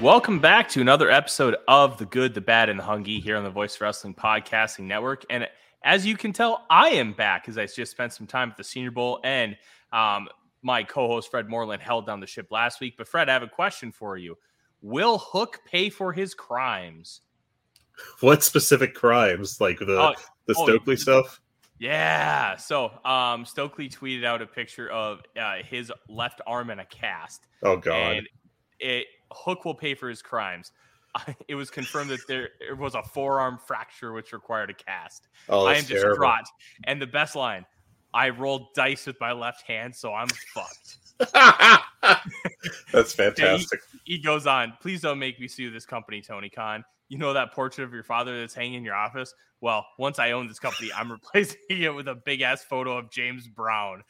Welcome back to another episode of The Good, the Bad, and the Hungy here on the Voice Wrestling Podcasting Network. And as you can tell, I am back as I just spent some time at the Senior Bowl and um, my co-host Fred Moreland held down the ship last week. But Fred, I have a question for you. Will Hook pay for his crimes? What specific crimes? Like the Oh, the oh, Stokely you- stuff? Yeah. So um, Stokely tweeted out a picture of uh, his left arm in a cast. Oh god. and it Hook will pay for his crimes. It was confirmed that there, was a forearm fracture which required a cast. oh, I am terrible. distraught. And the best line, I rolled dice with my left hand, so I'm fucked. that's fantastic. He goes on, please don't make me sue this company, Tony Khan. You know that portrait of your father that's hanging in your office? Well, once I own this company, I'm replacing it with a big ass photo of James Brown.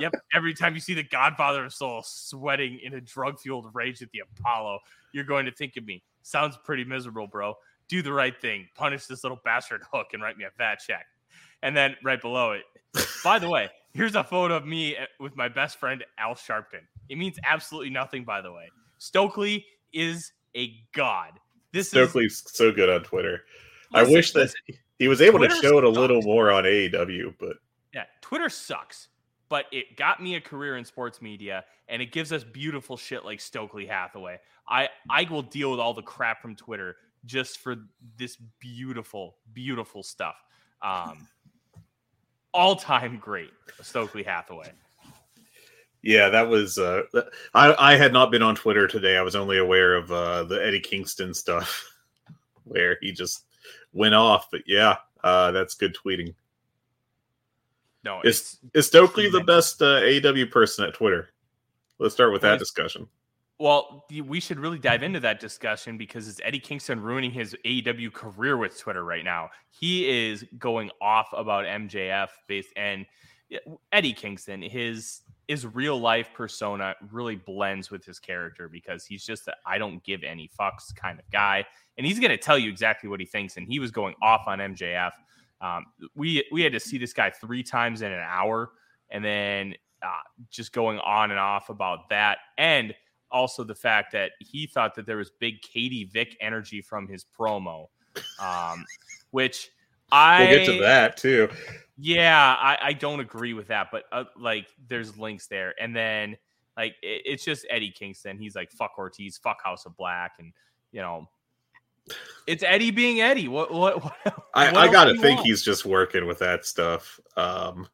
yep. Every time you see the Godfather of Soul sweating in a drug fueled rage at the Apollo, you're going to think of me. Sounds pretty miserable, bro. Do the right thing. Punish this little bastard hook and write me a fat check. And then right below it, by the way, here's a photo of me uh, with my best friend Al Sharpton. It means absolutely nothing, by the way. Stokely is a god. This is Stokely's so good on Twitter. I wish that listen. he was able Twitter to show it a little sucks. more on AEW, but Yeah, Twitter sucks, but it got me a career in sports media, and it gives us beautiful shit like Stokely Hathaway. I I will deal with all the crap from Twitter just for this beautiful, beautiful stuff. Um, all time great, Stokely Hathaway. yeah, that was. Uh, I I had not been on Twitter today. I was only aware of uh, the Eddie Kingston stuff, where he just went off. But yeah, uh, that's good tweeting. No, Is it's is Stokely the best uh, AEW person at Twitter? Let's start with that discussion. Well, we should really dive into that discussion because it's Eddie Kingston ruining his AEW career with Twitter right now. He is going off about MJF based and Eddie Kingston, his his real life persona really blends with his character because he's just a I don't give any fucks kind of guy, and he's going to tell you exactly what he thinks. And he was going off on MJF. Um, we we had to see this guy three times in an hour, and then uh, just going on and off about that, and also the fact that he thought that there was big Katie Vick energy from his promo, um, which I We'll get to that too. yeah, I, I don't agree with that, but uh, like there's links there, and then like it, it's just Eddie Kingston. He's like fuck Ortiz, fuck House of Black, and you know, it's Eddie being Eddie. What what? what I, I gotta think want? he's just working with that stuff. Um,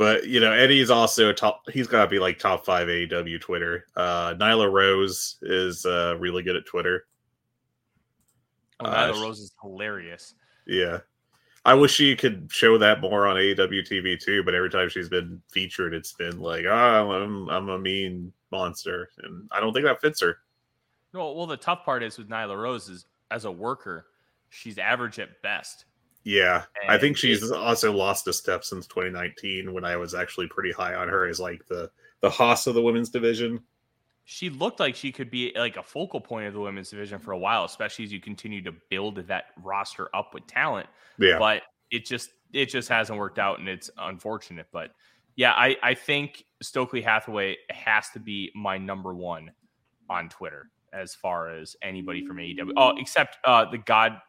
but you know, Eddie's also top. He's got to be like top five AEW Twitter. Uh, Nyla Rose is uh, really good at Twitter. Oh, Nyla uh, Rose is hilarious. Yeah, I wish she could show that more on AEW TV too. But every time she's been featured, it's been like, oh, I'm I'm a mean monster, and I don't think that fits her. No, well, the tough part is with Nyla Rose is as a worker, she's average at best. Yeah, and I think she's also lost a step since 2019 when I was actually pretty high on her as like the the Haas of the women's division. She looked like she could be like a focal point of the women's division for a while, especially as you continue to build that roster up with talent. Yeah, but it just it just hasn't worked out, and it's unfortunate. But yeah, I I think Stokely Hathaway has to be my number one on Twitter as far as anybody from AEW. Oh, except uh, the God,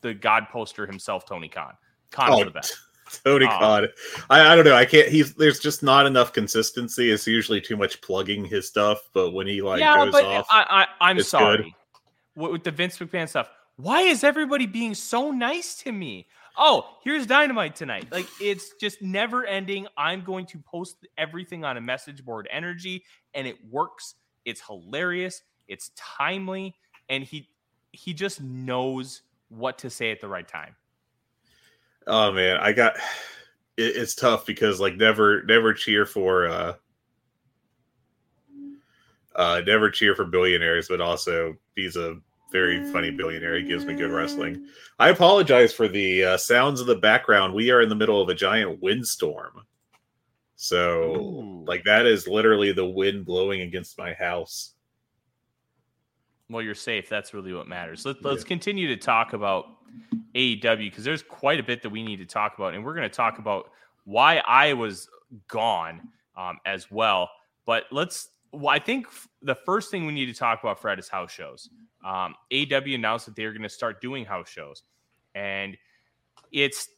the God poster himself, Tony Khan. Khan's oh, the best. Tony um, Khan. I, I don't know. I can't. He's there's just not enough consistency. It's usually too much plugging his stuff. But when he like yeah, goes but off, I, I am sorry with, with the Vince McMahon stuff. Why is everybody being so nice to me? Oh, here's dynamite tonight. Like it's just never ending. I'm going to post everything on a message board energy, and it works. It's hilarious. It's timely, and he he just knows what to say at the right time. Oh man, I got it, it's tough because like never never cheer for uh uh never cheer for billionaires, but also he's a very funny billionaire. He gives me good wrestling. I apologize for the uh, sounds of the background. We are in the middle of a giant windstorm. So, Ooh. like, that is literally the wind blowing against my house. Well, you're safe. That's really what matters. Let, us continue to talk about AEW because there's quite a bit that we need to talk about, and we're going to talk about why I was gone um, as well. But let's. Well, I think the first thing we need to talk about, Fred, is house shows. Um, AEW announced that they're going to start doing house shows, and it's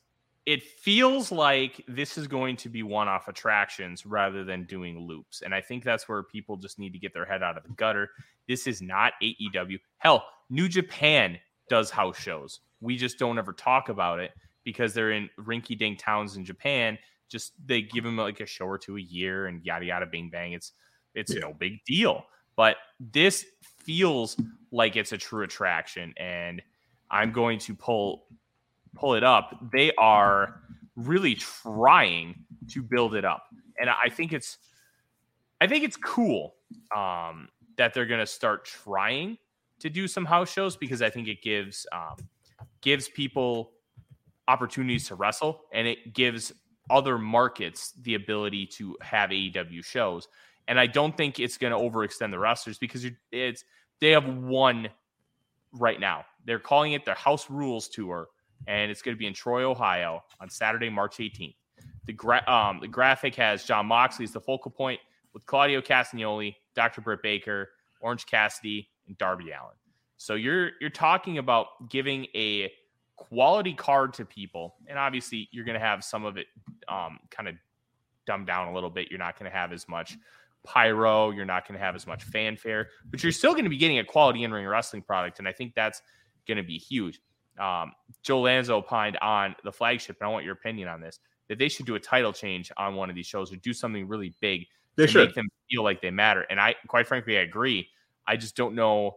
it feels like this is going to be one-off attractions rather than doing loops and i think that's where people just need to get their head out of the gutter. This is not aew hell new japan does house shows. We just don't ever talk about it because they're in rinky dink towns in japan. Just they give them like a show or two a year and yada yada bing bang. It's it's yeah. no big deal. But this feels like it's a true attraction and i'm going to pull pull it up, they are really trying to build it up. And I think it's I think it's cool um, that they're going to start trying to do some house shows because I think it gives um, gives people opportunities to wrestle and it gives other markets the ability to have AEW shows. And I don't think it's going to overextend the wrestlers because it's they have one right now. They're calling it their House Rules Tour, and it's going to be in Troy, Ohio on Saturday, March 18th. The, gra- um, the graphic has Jon Moxley as the focal point with Claudio Castagnoli, Dr. Britt Baker, Orange Cassidy, and Darby Allin. So you're you're talking about giving a quality card to people, and obviously you're going to have some of it um, kind of dumbed down a little bit. You're not going to have as much pyro, you're not going to have as much fanfare, but you're still going to be getting a quality in ring wrestling product, and I think that's going to be huge um, Joe Lanza opined on the flagship, and I want your opinion on this, that they should do a title change on one of these shows or do something really big they to should. make them feel like they matter. And I, quite frankly, I agree. I just don't know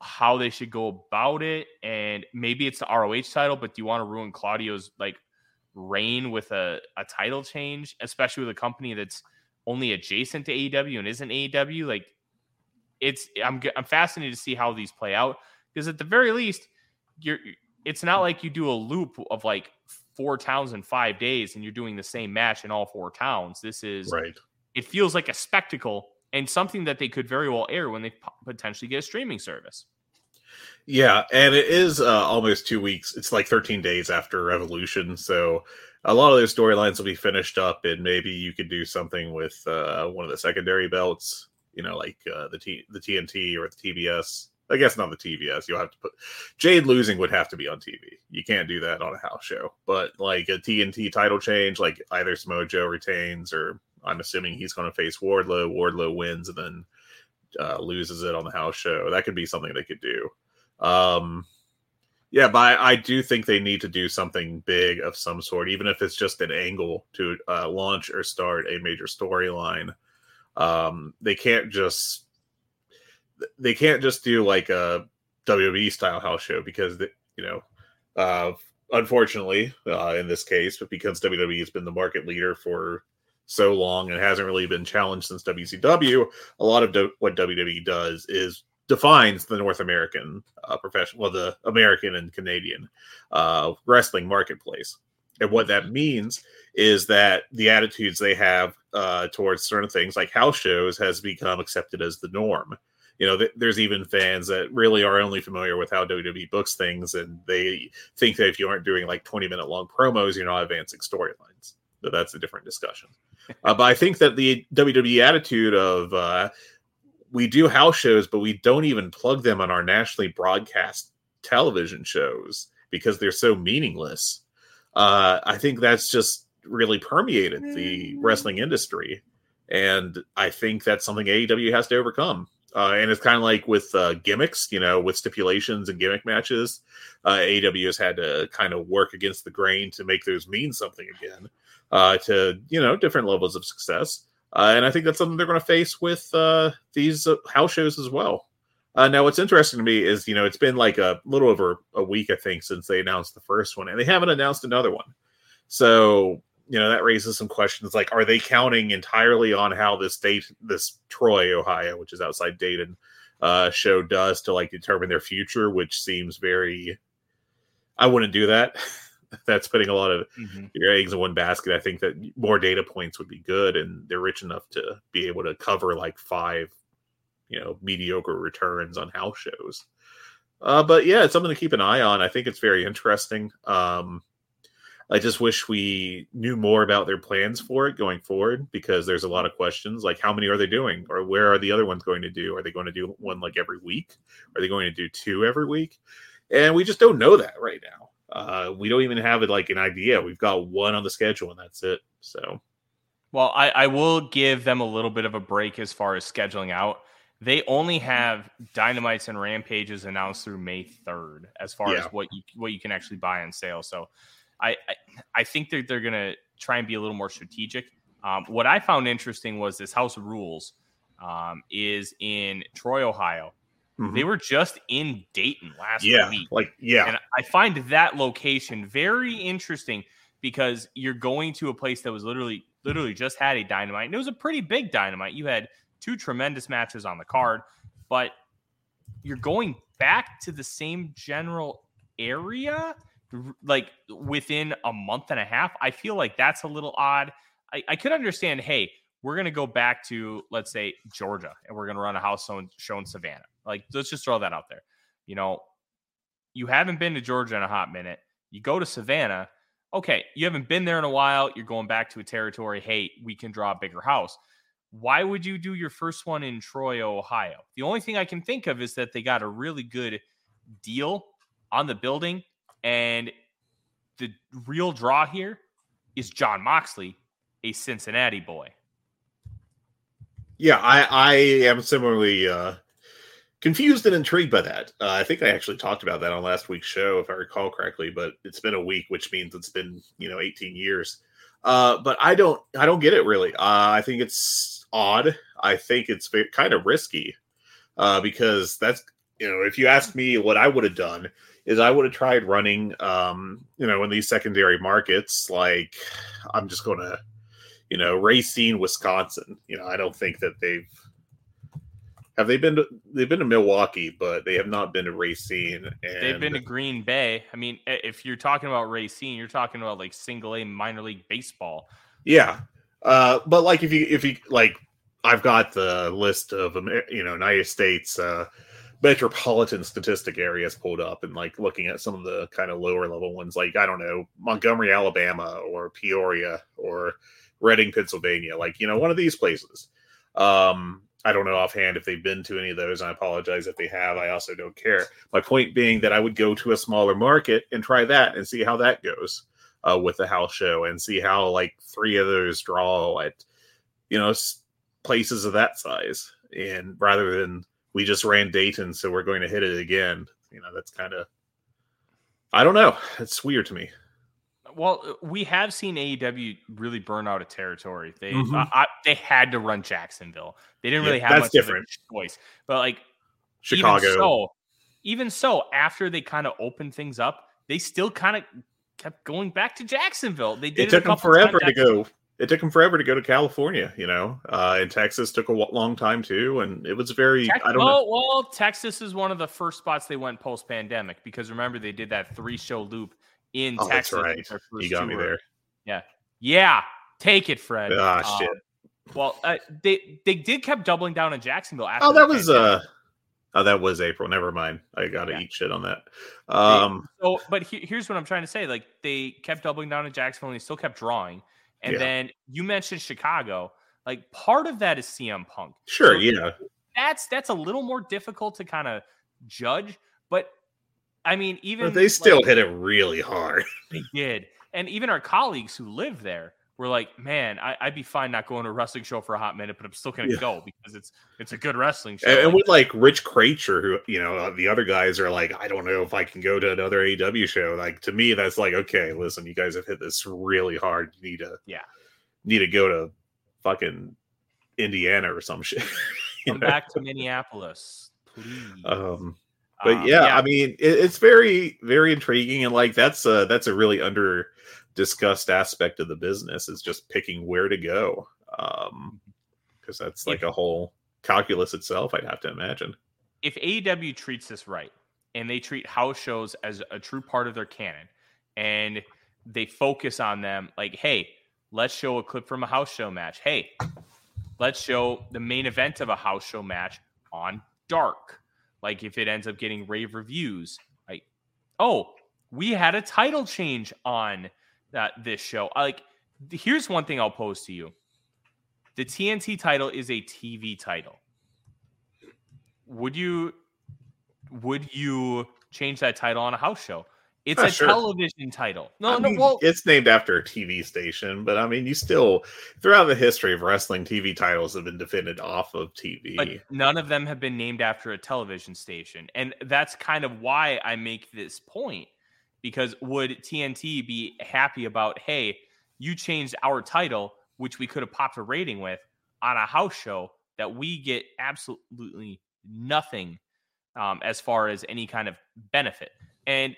how they should go about it. And maybe it's the ROH title, but do you want to ruin Claudio's like reign with a, a title change, especially with a company that's only adjacent to AEW and isn't AEW? Like, it's I'm I'm fascinated to see how these play out because at the very least you're it's not like you do a loop of like four towns in five days and you're doing the same match in all four towns. This is right. It feels like a spectacle and something that they could very well air when they potentially get a streaming service. Yeah, and it is uh, almost two weeks. It's like 13 days after Revolution, so a lot of those storylines will be finished up, and maybe you could do something with uh, one of the secondary belts. You know, like uh, the T- the TNT or the TBS. I guess not the TBS. You'll have to put Jade losing would have to be on TV. You can't do that on a house show. But like a TNT title change, like either Samoa Joe retains, or I'm assuming he's going to face Wardlow. Wardlow wins and then uh, loses it on the house show. That could be something they could do. Um, Yeah, but I, I, do think they need to do something big of some sort, even if it's just an angle to uh, launch or start a major storyline. Um, they can't just they can't just do like a WWE style house show because you know, uh, unfortunately, uh, in this case, but because WWE has been the market leader for so long and hasn't really been challenged since WCW, a lot of do- what WWE does is defines the North American uh, well, the American and Canadian uh, wrestling marketplace. And what that means is that the attitudes they have uh, towards certain things, like house shows, has become accepted as the norm. You know, th- there's even fans that really are only familiar with how WWE books things, and they think that if you aren't doing like 20 minute long promos, you're not advancing storylines. But that's a different discussion. Uh, but I think that the WWE attitude of uh, we do house shows, but we don't even plug them on our nationally broadcast television shows because they're so meaningless. Uh, I think that's just really permeated the mm. wrestling industry. And I think that's something AEW has to overcome. Uh, and it's kind of like with uh, gimmicks, you know, with stipulations and gimmick matches, uh, AEW has had to kind of work against the grain to make those mean something again, uh, to you know different levels of success. Uh, and I think that's something they're going to face with uh, these uh, house shows as well. Uh, now, what's interesting to me is, you know, it's been like a little over a week, I think, since they announced the first one, and they haven't announced another one. So, you know, that raises some questions like, are they counting entirely on how this date, this Troy, Ohio, which is outside Dayton, uh, show does to like determine their future, which seems very, I wouldn't do that. that's putting a lot of mm-hmm. your eggs in one basket. I think that more data points would be good, and they're rich enough to be able to cover like five, you know, mediocre returns on house shows. Uh, but yeah, it's something to keep an eye on. I think it's very interesting. Um, I just wish we knew more about their plans for it going forward because there's a lot of questions like how many are they doing or where are the other ones going to do? Are they going to do one like every week? Are they going to do two every week? And we just don't know that right now. Uh, we don't even have it like an idea. We've got one on the schedule, and that's it. So, well, I, I will give them a little bit of a break as far as scheduling out. They only have dynamites and rampages announced through May third, as far yeah. as what you what you can actually buy on sale. So, I I, I think that they're, they're gonna try and be a little more strategic. Um, what I found interesting was this House of Rules um, is in Troy, Ohio. Mm-hmm. They were just in Dayton last yeah, week. Like, yeah. And I find that location very interesting because you're going to a place that was literally, literally just had a dynamite. And it was a pretty big dynamite. You had two tremendous matches on the card, but you're going back to the same general area like within a month and a half. I feel like that's a little odd. I, I could understand, hey, we're going to go back to, let's say, Georgia, and we're going to run a house show in Savannah. Like, let's just throw that out there. You know, you haven't been to Georgia in a hot minute. You go to Savannah. Okay, you haven't been there in a while. You're going back to a territory. Hey, we can draw a bigger house. Why would you do your first one in Troy, Ohio? The only thing I can think of is that they got a really good deal on the building. And the real draw here is Jon Moxley, a Cincinnati boy. Yeah, I, I am similarly uh, confused and intrigued by that. Uh, I think I actually talked about that on last week's show, if I recall correctly. But it's been a week, which means it's been you know 18 years. Uh, but I don't I don't get it really. Uh, I think it's odd. I think it's kind of risky uh, because that's you know if you ask me what I would have done is I would have tried running um, you know in these secondary markets like I'm just going to you know Racine, Wisconsin. You know I don't think that they've have they been to? They've been to Milwaukee, but they have not been to Racine. And... They've been to Green Bay. I mean, if you're talking about Racine, you're talking about like single A minor league baseball. Yeah, uh, but like if you if you like, I've got the list of you know United States uh, metropolitan statistic areas pulled up, and like looking at some of the kind of lower level ones, like I don't know Montgomery, Alabama, or Peoria, or Reading, Pennsylvania. Like you know one of these places. Um, I don't know offhand if they've been to any of those. I apologize if they have. I also don't care. My point being that I would go to a smaller market and try that and see how that goes uh, with the house show and see how like three of those draw at you know places of that size. And rather than we just ran Dayton, so we're going to hit it again. You know, that's kind of I don't know. It's weird to me. Well, uh, we have seen AEW really burn out a territory. They Mhm. uh, I, they had to run Jacksonville. They didn't Yeah, really have that's much different. of a choice. But like Chicago. even so, even so, after they kind of opened things up, they still kind of kept going back to Jacksonville. They did it took a them forever to go. It took them forever to go to California, you know. Uh, and Texas took a long time too, and it was very. Tex- I don't know. well, well, Texas is one of the first spots they went post pandemic because remember they did that three show loop in Oh, that's Texas. with right. You got me there. Yeah, yeah. Take it, Fred. Ah, Um, shit. Well, uh, they they did kept doubling down in Jacksonville. After Oh, that was pandemic. uh. Oh, that was April. Never mind. I got to Yeah. eat shit on that. Um, So, but he- here's what I'm trying to say: like they kept doubling down in Jacksonville, and they still kept drawing. And Yeah. then you mentioned Chicago. Like part of that is CM Punk. sure, So yeah. That's that's a little more difficult to kind of judge. But I mean, even But they still like, hit it really hard. They did, and even our colleagues who live there were like, "Man, I, I'd be fine not going to a wrestling show for a hot minute, but I'm still gonna Yeah. go because it's it's a good wrestling show." And, and with like Rich Kracher, who you know, the other guys are like, I don't know if I can go to another AW show. Like to me, that's like, okay, listen, you guys have hit this really hard. You need to, Yeah. need to go to fucking Indiana or some shit. come know? back to Minneapolis, please. Um, but Um, yeah, I mean, it, it's very, very intriguing, and like that's a that's a really under discussed aspect of the business is just picking where to go. Um, because that's like a whole calculus itself. I'd have to imagine. if AEW treats this right and they treat house shows as a true part of their canon and they focus on them like, hey, let's show a clip from a house show match. Hey, let's show the main event of a house show match on dark. Like if it ends up getting rave reviews, like, oh, we had a title change on that this show. Like, here's one thing I'll pose to you. The TNT title is a TV title would you would you change that title on a house show? It's Ah, a sure. television title. No, I no, mean, well, it's named after a TV station, but I mean, you still throughout the history of wrestling, TV titles have been defended off of TV. but none of them have been named after a television station, and that's kind of why I make this point. Because would TNT be happy about, hey, you changed our title, which we could have popped a rating with, on a house show that we get absolutely nothing um, as far as any kind of benefit. And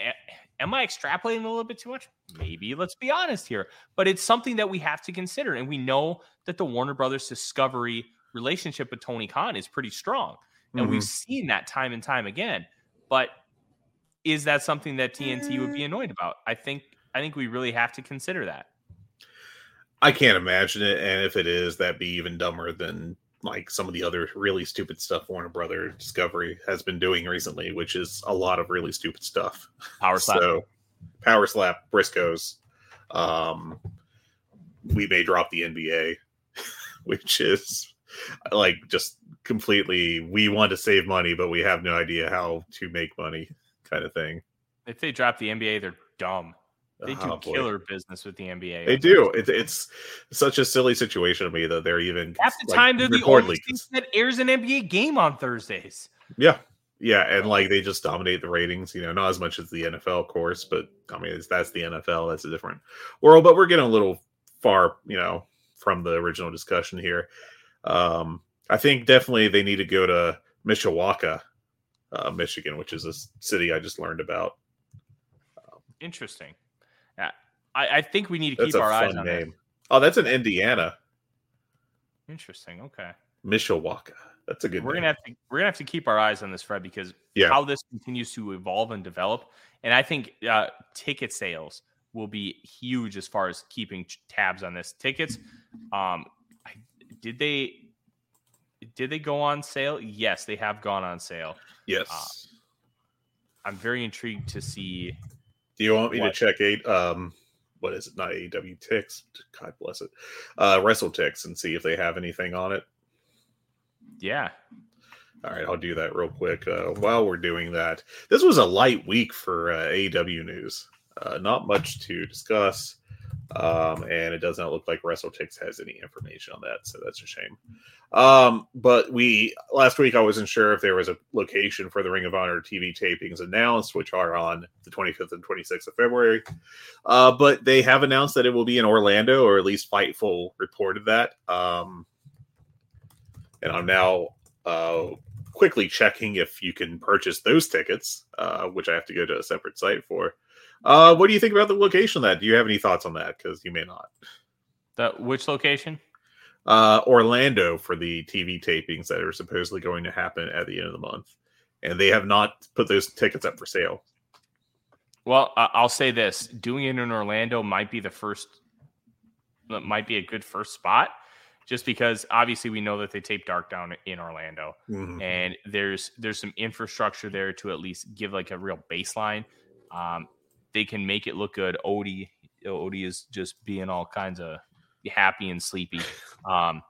a- am I extrapolating a little bit too much? Maybe. Let's be honest here. But it's something that we have to consider. And we know that the Warner Brothers Discovery relationship with Tony Khan is pretty strong. And we've seen that time and time again. But is that something that TNT would be annoyed about? I think I think we really have to consider that. I can't imagine it, and if it is, that'd be even dumber than like some of the other really stupid stuff Warner Brother Discovery has been doing recently, which is a lot of really stupid stuff. Power slap. So, Power Slap, Briscoes. Um, we may drop the NBA, which is like just completely. We want to save money, but we have no idea how to make money, kind of thing. if they drop the NBA, they're dumb. They do Oh, boy. killer business with the NBA. They do. It, it's such a silly situation to me that they're even Half the like, time, they're the only that airs an NBA game on Thursdays. Yeah. Yeah, and like they just dominate the ratings, you know, not as much as the NFL, of course, but I mean, it's, that's the NFL. That's a different world, but we're getting a little far, you know, from the original discussion here. Um, I think definitely they need to go to Mishawaka, uh, Michigan, which is a city I just learned about. Interesting. Yeah, I, I think we need to keep our eyes on name. that. Oh, that's in Indiana, Interesting. Okay, Mishawaka. That's a good we're name. gonna have to we're gonna have to keep our eyes on this, Fred, because Yeah. how this continues to evolve and develop, and I think uh, ticket sales will be huge as far as keeping tabs on this. Tickets, um, I, did they did they go on sale? Yes, they have gone on sale. yes. I'm very intrigued to see. Do you want me What? to check eight? Um, what is it? Not AEW ticks. God bless it. Uh, WrestleTix and see if they have anything on it. Yeah, All right, I'll do that real quick. Uh, while we're doing that, this was a light week for uh, AEW news. Uh, not much to discuss. Um, and it does not look like WrestleTix has any information on that, so that's a shame. Um, but we last week I wasn't sure if there was a location for the Ring of Honor TV tapings announced, which are on the 25th and 26th of February. Uh, but they have announced that it will be in Orlando, or at least Fightful reported that. Um, and I'm now uh, quickly checking if you can purchase those tickets, uh, which I have to go to a separate site for. Uh, what do you think about the location of that? Do you have any thoughts on that? Because you may not. That which location? Uh, Orlando for the TV tapings that are supposedly going to happen at the end of the month, and they have not put those tickets up for sale. Well, I'll say this: doing it in Orlando might be the first, might be a good first spot, just because obviously we know that they tape Dark down in Orlando, mm-hmm. and there's there's some infrastructure there to at least give like a real baseline. Um, they can make it look good. Odie, Odie is just being all kinds of happy and sleepy. Um,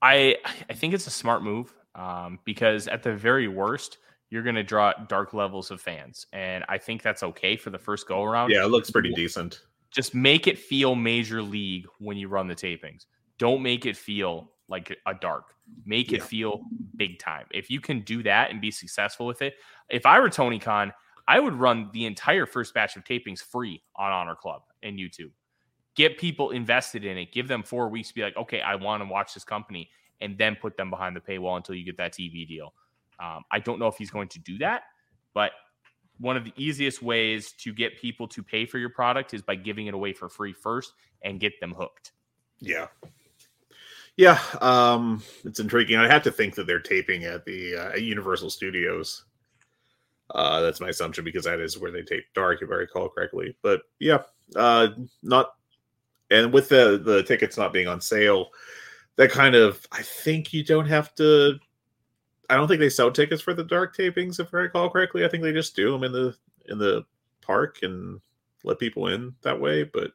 I I think it's a smart move um, because at the very worst, you're going to draw dark levels of fans, and I think that's okay for the first go around. Yeah, it looks pretty decent. Just make it feel major league when you run the tapings. Don't make it feel like a dark. Make yeah. it feel big time. If you can do that and be successful with it, if I were Tony Khan, I would run the entire first batch of tapings free on Honor Club and YouTube. Get people invested in it. Give them four weeks to be like, okay, I want to watch this company, and then put them behind the paywall until you get that TV deal. Um, I don't know if he's going to do that, but one of the easiest ways to get people to pay for your product is by giving it away for free first and get them hooked. Yeah. Yeah, um, it's intriguing. I have to think that they're taping at the uh, Universal Studios uh, that's my assumption because that is where they tape Dark, if I recall correctly. But yeah, uh, not and with the the tickets not being on sale, that kind of I think you don't have to. I don't think they sell tickets for the Dark tapings, if I recall correctly. I think they just do them in the in the park and let people in that way. But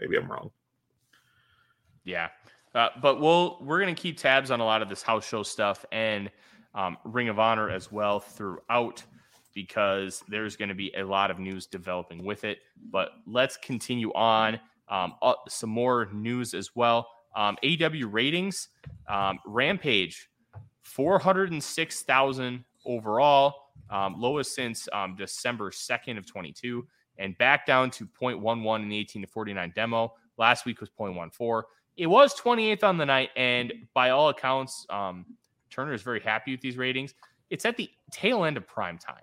maybe I'm wrong. Yeah, uh, but we'll we're gonna keep tabs on a lot of this house show stuff and um, Ring of Honor as well throughout because there's going to be a lot of news developing with it. But let's continue on. Um, uh, some more news as well. Um, AW ratings, um, Rampage, 406,000 overall, um, lowest since um, December 2nd of 22, and back down to 0.11 in the 18 to 49 demo. Last week was 0.14. It was 28th on the night, and by all accounts, um, Turner is very happy with these ratings. It's at the tail end of prime time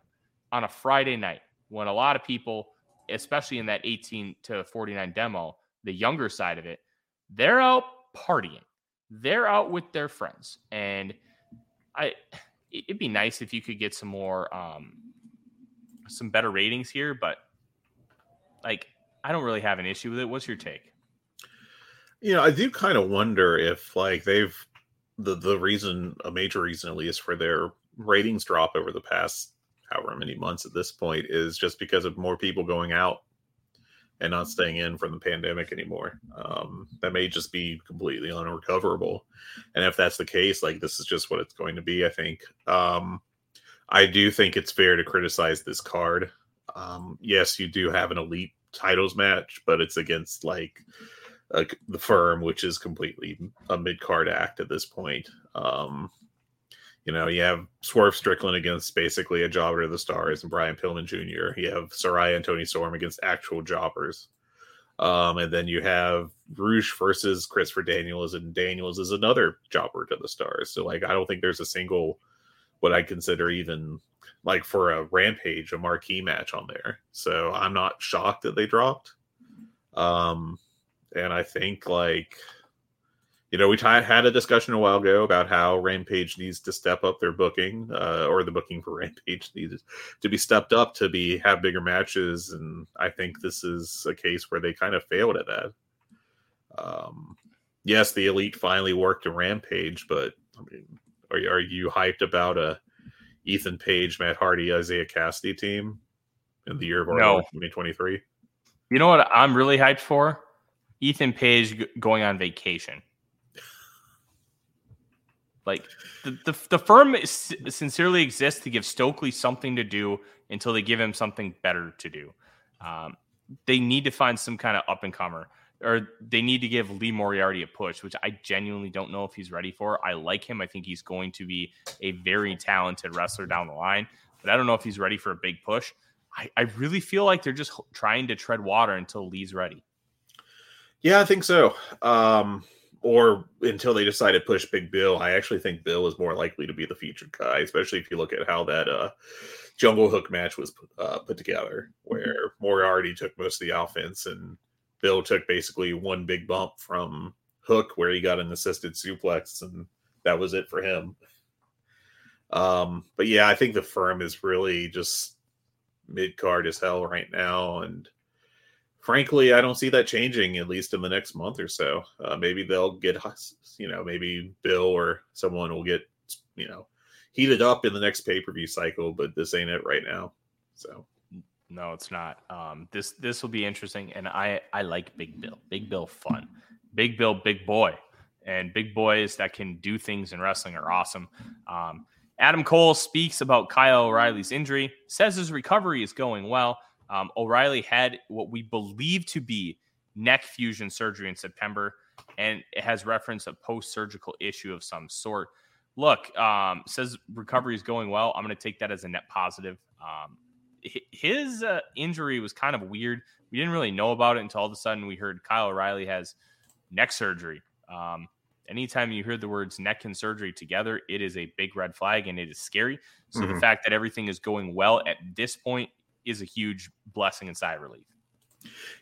on a Friday night when a lot of people, especially in that 18 to 49 demo, the younger side of it, they're out partying. They're out with their friends. And I it'd be nice if you could get some more um some better ratings here, but like I don't really have an issue with it. What's your take? You know, I do kind of wonder if like they've the the reason a major reason at least for their ratings drop over the past however many months at this point is just because of more people going out and not staying in from the pandemic anymore. Um, that may just be completely unrecoverable. And if that's the case, like this is just what it's going to be, I think. Um, I do think it's fair to criticize this card. Um, yes, you do have an elite titles match, but it's against like uh, the firm, which is completely a mid card act at this point. Um, you know, you have Swerve Strickland against basically a jobber to the stars and Brian Pillman Jr. You have Saraya and Toni Storm against actual jobbers. Um, and then you have Rush versus Christopher Daniels, and Daniels is another jobber to the stars. So, like, I don't think there's a single what I consider even like for a rampage, a marquee match on there. So I'm not shocked that they dropped. Um, and I think like you know, we t- had a discussion a while ago about how Rampage needs to step up their booking, uh, or the booking for Rampage needs to be stepped up to be have bigger matches, and I think this is a case where they kind of failed at that. Um, yes, the Elite finally worked a Rampage, but I mean, are you, are you hyped about a Ethan Page, Matt Hardy, Isiah Kassidy team in the year of our no. 2023? You know what I'm really hyped for? Ethan Page going on vacation. Like the, the, the firm is, sincerely exists to give Stokely something to do until they give him something better to do. Um, they need to find some kind of up and comer or they need to give Lee Moriarty a push, which I genuinely don't know if he's ready for. I like him. I think he's going to be a very talented wrestler down the line, but I don't know if he's ready for a big push. I, I really feel like they're just trying to tread water until Lee's ready. Yeah, I think so. Um, or until they decide to push Big Bill. I actually think Bill is more likely to be the featured guy, especially if you look at how that uh, Jungle Hook match was uh, put together, where Moriarty took most of the offense and Bill took basically one big bump from Hook, where he got an assisted suplex, and that was it for him. Um, but yeah, I think the firm is really just mid card as hell right now, and frankly, I don't see that changing at least in the next month or so. Uh, maybe they'll get, you know, maybe Bill or someone will get, you know, heated up in the next pay per view cycle, but this ain't it right now. So no, it's not. Um, this this will be interesting, and I I like Big Bill. Big Bill fun. Big Bill, big boy, and big boys that can do things in wrestling are awesome. Um, Adam Cole speaks about Kyle O'Reilly's injury, says his recovery is going well. Um, O'Reilly had what we believe to be neck fusion surgery in September, and it has reference a post surgical issue of some sort. Look, um, says recovery is going well. I'm going to take that as a net positive. Um, his uh, injury was kind of weird. We didn't really know about it until all of a sudden we heard Kyle O'Reilly has neck surgery. Um, anytime you hear the words neck and surgery together, it is a big red flag and it is scary. So mm-hmm. the fact that everything is going well at this point is a huge blessing and sigh of relief.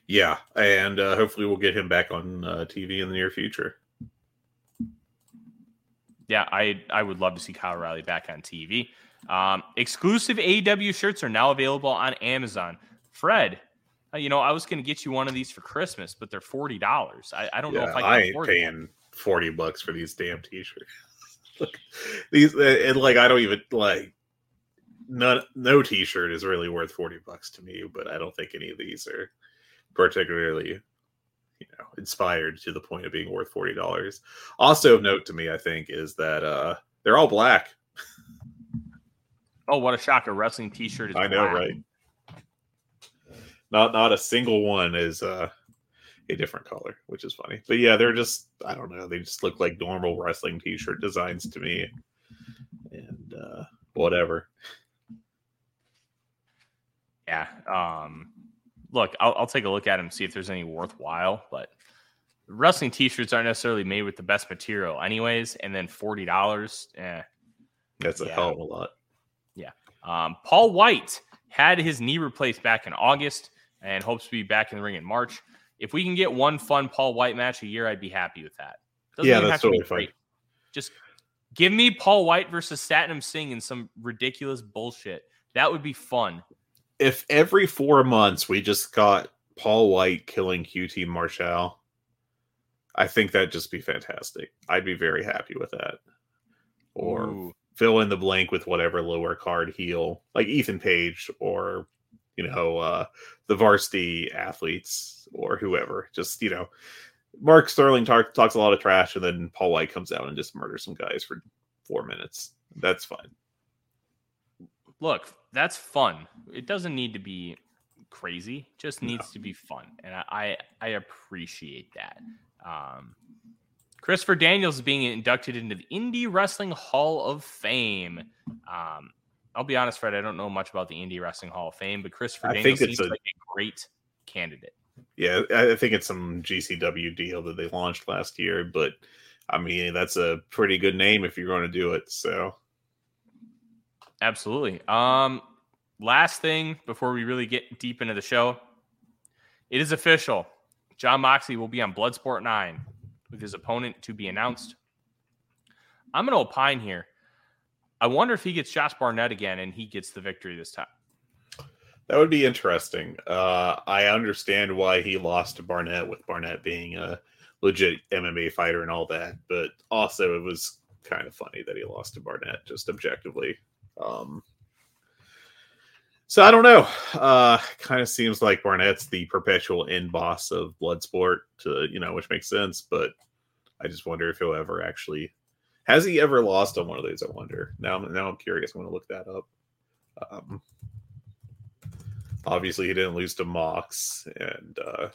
Yeah, and uh, hopefully we'll get him back on uh, TV in the near future. Yeah, I I would love to see Kyle O'Reilly back on TV. Um, exclusive AEW shirts are now available on Amazon. Fred, uh, you know, I was going to get you one of these for Christmas, but they're forty dollars. I, I, don't yeah, know if I, I ain't paying them. forty bucks for these damn t-shirts. Look, these and like I don't even like none no t-shirt is really worth 40 bucks to me but i don't think any of these are particularly you know inspired to the point of being worth $40 also of note to me i think is that uh they're all black. Oh what a shocker wrestling t-shirt is i know right? Not not a single one is uh a different color which is funny. But yeah they're just i don't know they just look like normal wrestling t-shirt designs to me. And uh whatever yeah. Um, look, I'll, I'll take a look at them, see if there's any worthwhile. But wrestling T-shirts aren't necessarily made with the best material, anyways. And then forty dollars, eh, that's a yeah. hell of a lot. Yeah. Um, Paul White had his knee replaced back in August and hopes to be back in the ring in March. If we can get one fun Paul White match a year, I'd be happy with that. Doesn't yeah, that's totally fine. Just give me Paul White versus Satnam Singh in some ridiculous bullshit. That would be fun if every four months we just got Paul White killing QT Marshall, I think that'd just be fantastic. I'd be very happy with that. Or Ooh. fill in the blank with whatever lower card heel, like Ethan Page or you know uh, the varsity athletes or whoever. Just you know, Mark Sterling talk, talks a lot of trash, and then Paul White comes out and just murders some guys for four minutes. That's fine. Look, that's fun. It doesn't need to be crazy; just needs no. to be fun, and I I appreciate that. Um, Christopher Daniels is being inducted into the Indie Wrestling Hall of Fame. Um, I'll be honest, Fred, I don't know much about the Indie Wrestling Hall of Fame, but Christopher I Daniels seems a, like a great candidate. Yeah, I think it's some GCW deal that they launched last year, but I mean that's a pretty good name if you're going to do it. So Absolutely. Um, last thing before we really get deep into the show, it is official. Jon Moxley will be on Bloodsport 9 with his opponent to be announced. I'm going to opine here. I wonder if he gets Josh Barnett again and he gets the victory this time. That would be interesting. Uh, I understand why he lost to Barnett, with Barnett being a legit MMA fighter and all that, but also it was kind of funny that he lost to Barnett, just objectively. Um, so I don't know. Uh, kind of seems like Barnett's the perpetual end boss of Bloodsport, to you know, which makes sense. But I just wonder if he'll ever actually has he ever lost on one of those? I wonder. Now, now I'm curious. I'm going to look that up. Um, obviously he didn't lose to Mox, and uh,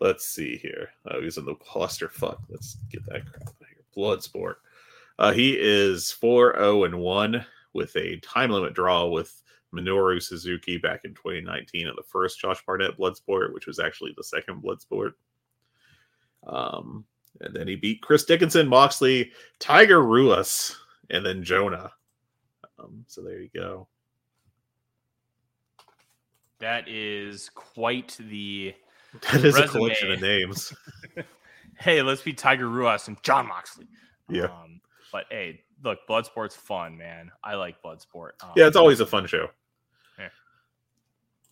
let's see here. Oh, he's in the clusterfuck. Let's get that crap out of here. Bloodsport. Uh, he is 4 0 and 1 with a time limit draw with Minoru Suzuki back in 2019 at the first Josh Barnett Bloodsport, which was actually the second Bloodsport. Um, and then he beat Chris Dickinson, Moxley, Tiger Ruas, and then Jonah. Um, so there you go. That is quite the. That is Resume. a collection of names. Hey, let's be Tiger Ruas and Jon Moxley. Yeah. Um, but hey, look, Bloodsport's fun, man. I like Bloodsport. Um, Yeah, it's always a fun show.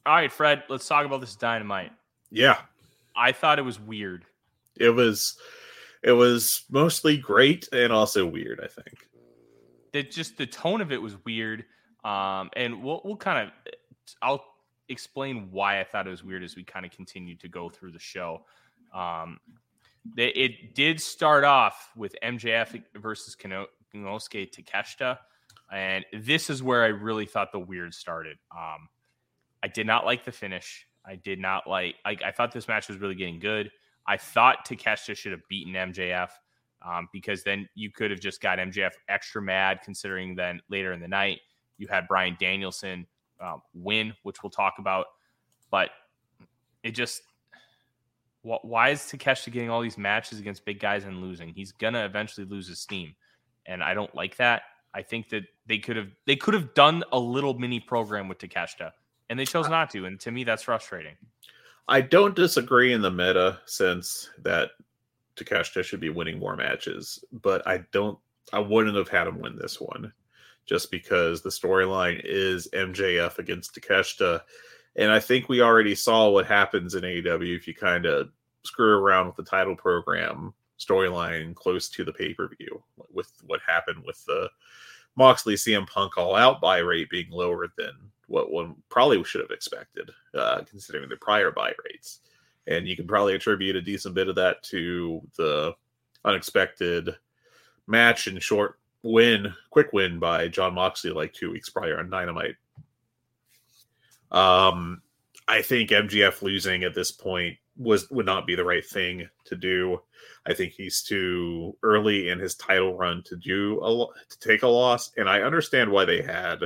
All right, Fred, let's talk about this dynamite. Yeah, I thought it was weird. it was it was mostly great and also weird, I think. That just the tone of it was weird. Um, and we'll we'll kind of I'll explain why I thought it was weird as we kind of continue to go through the show. Um, they, it did start off with MJF versus Kano- Konosuke Takeshita, and this is where I really thought the weird started. Um, I did not like the finish. I did not like. I, I thought this match was really getting good. I thought Takeshita should have beaten MJF um, because then you could have just got MJF extra mad, considering then later in the night you had Bryan Danielson um, win, which we'll talk about. But it just why is Takeshita getting all these matches against big guys and losing? He's gonna eventually lose his steam, and I don't like that. I think that they could have they could have done a little mini program with Takeshita, and they chose not to. And to me, that's frustrating. I don't disagree in the meta sense that Takeshita should be winning more matches, but I don't. I wouldn't have had him win this one, just because the storyline is MJF against Takeshita, and I think we already saw what happens in AEW if you kind of screw around with the title program storyline close to the pay per view, with what happened with the Moxley CM Punk All Out buy rate being lower than what one probably should have expected, uh, considering the prior buy rates. And you can probably attribute a decent bit of that to the unexpected match and short win, quick win by Jon Moxley like two weeks prior on Dynamite. Um, I think MJF losing at this point was would not be the right thing to do. I think he's too early in his title run to do a to take a loss, and I understand why they had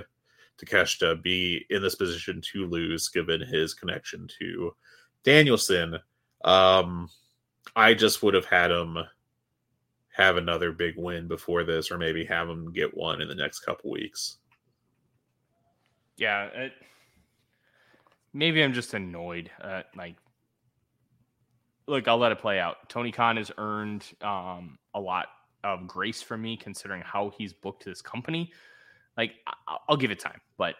Takeshita be in this position to lose, given his connection to Danielson. Um, I just would have had him have another big win before this, or maybe have him get one in the next couple weeks. Yeah, it, maybe I'm just annoyed. Uh, like, look, I'll let it play out. Tony Khan has earned um, a lot of grace from me, considering how he's booked this company. Like, I- I'll give it time, but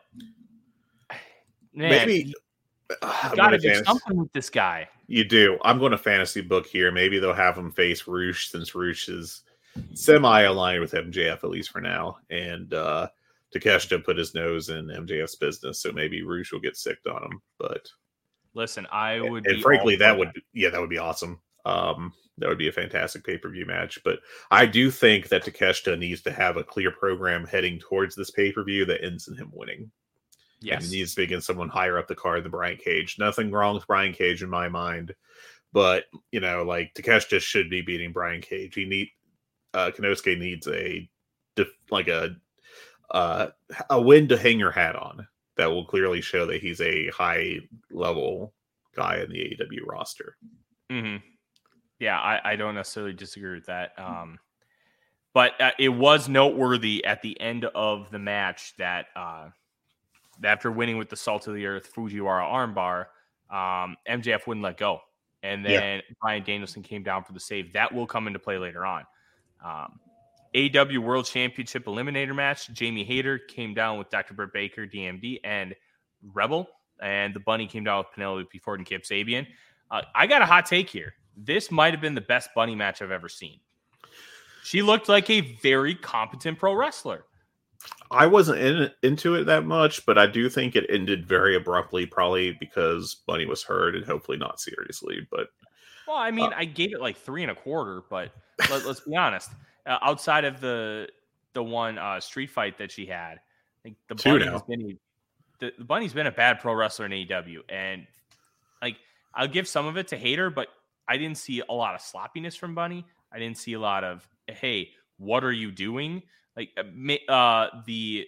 man, maybe I'm got to do fantasy- something with this guy. You do. I'm going to fantasy book here. Maybe they'll have him face Rush since Rush is semi aligned with MJF at least for now, and uh, Takeshita put his nose in MJF's business, so maybe Rush will get sicked on him. But Listen, I would, and be frankly, that would yeah, that would be awesome. Um, that would be a fantastic pay per view match. But I do think that Takeshita needs to have a clear program heading towards this pay per view that ends in him winning. yes, And he needs to be against someone higher up the card than Brian Cage. Nothing wrong with Brian Cage in my mind, but you know, like Takeshita should be beating Brian Cage. He need uh Konosuke needs a def- like a uh a win to hang your hat on that will clearly show that he's a high level guy in the AEW roster. hmm Yeah, I, I don't necessarily disagree with that. Um, but uh, it was noteworthy at the end of the match that uh, after winning with the Salt of the Earth Fujiwara armbar, um, MJF wouldn't let go. And Yeah. then Bryan Danielson came down for the save. That will come into play later on. Um, AEW World Championship Eliminator match. Jamie Hayter came down with Dr. Britt Baker, DMD, and Rebel. And the Bunny came down with Penelope Ford and Kip Sabian. Uh, I got a hot take here. This might have been the best Bunny match I've ever seen. She looked like a very competent pro wrestler. I wasn't in into it that much, but I do think it ended very abruptly, probably because Bunny was hurt and hopefully not seriously. But Well, I mean, Uh, I gave it like three and a quarter, but let, us be honest. Uh, outside of the the one uh, street fight that she had, like the Two bunny now. has been the, the Bunny's been a bad pro wrestler in AEW, and like I'll give some of it to Hayter, but I didn't see a lot of sloppiness from Bunny. I didn't see a lot of hey, what are you doing? Like uh, uh the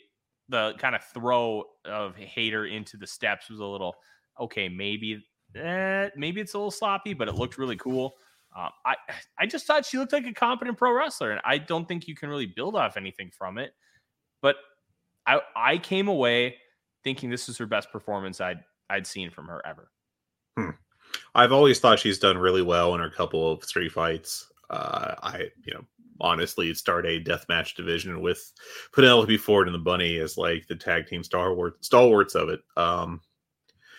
the kind of throw of Hayter into the steps was a little okay. Maybe eh, maybe it's a little sloppy, but it looked really cool. Um, I I just thought she looked like a competent pro wrestler, and I don't think you can really build off anything from it. But I I came away thinking this was her best performance I'd I'd seen from her ever. Hmm. I've always thought she's done really well in her couple of street fights. Uh, I you know honestly start a death match division with Penelope Ford and the Bunny as like the tag team stalwart stalwarts of it. Um,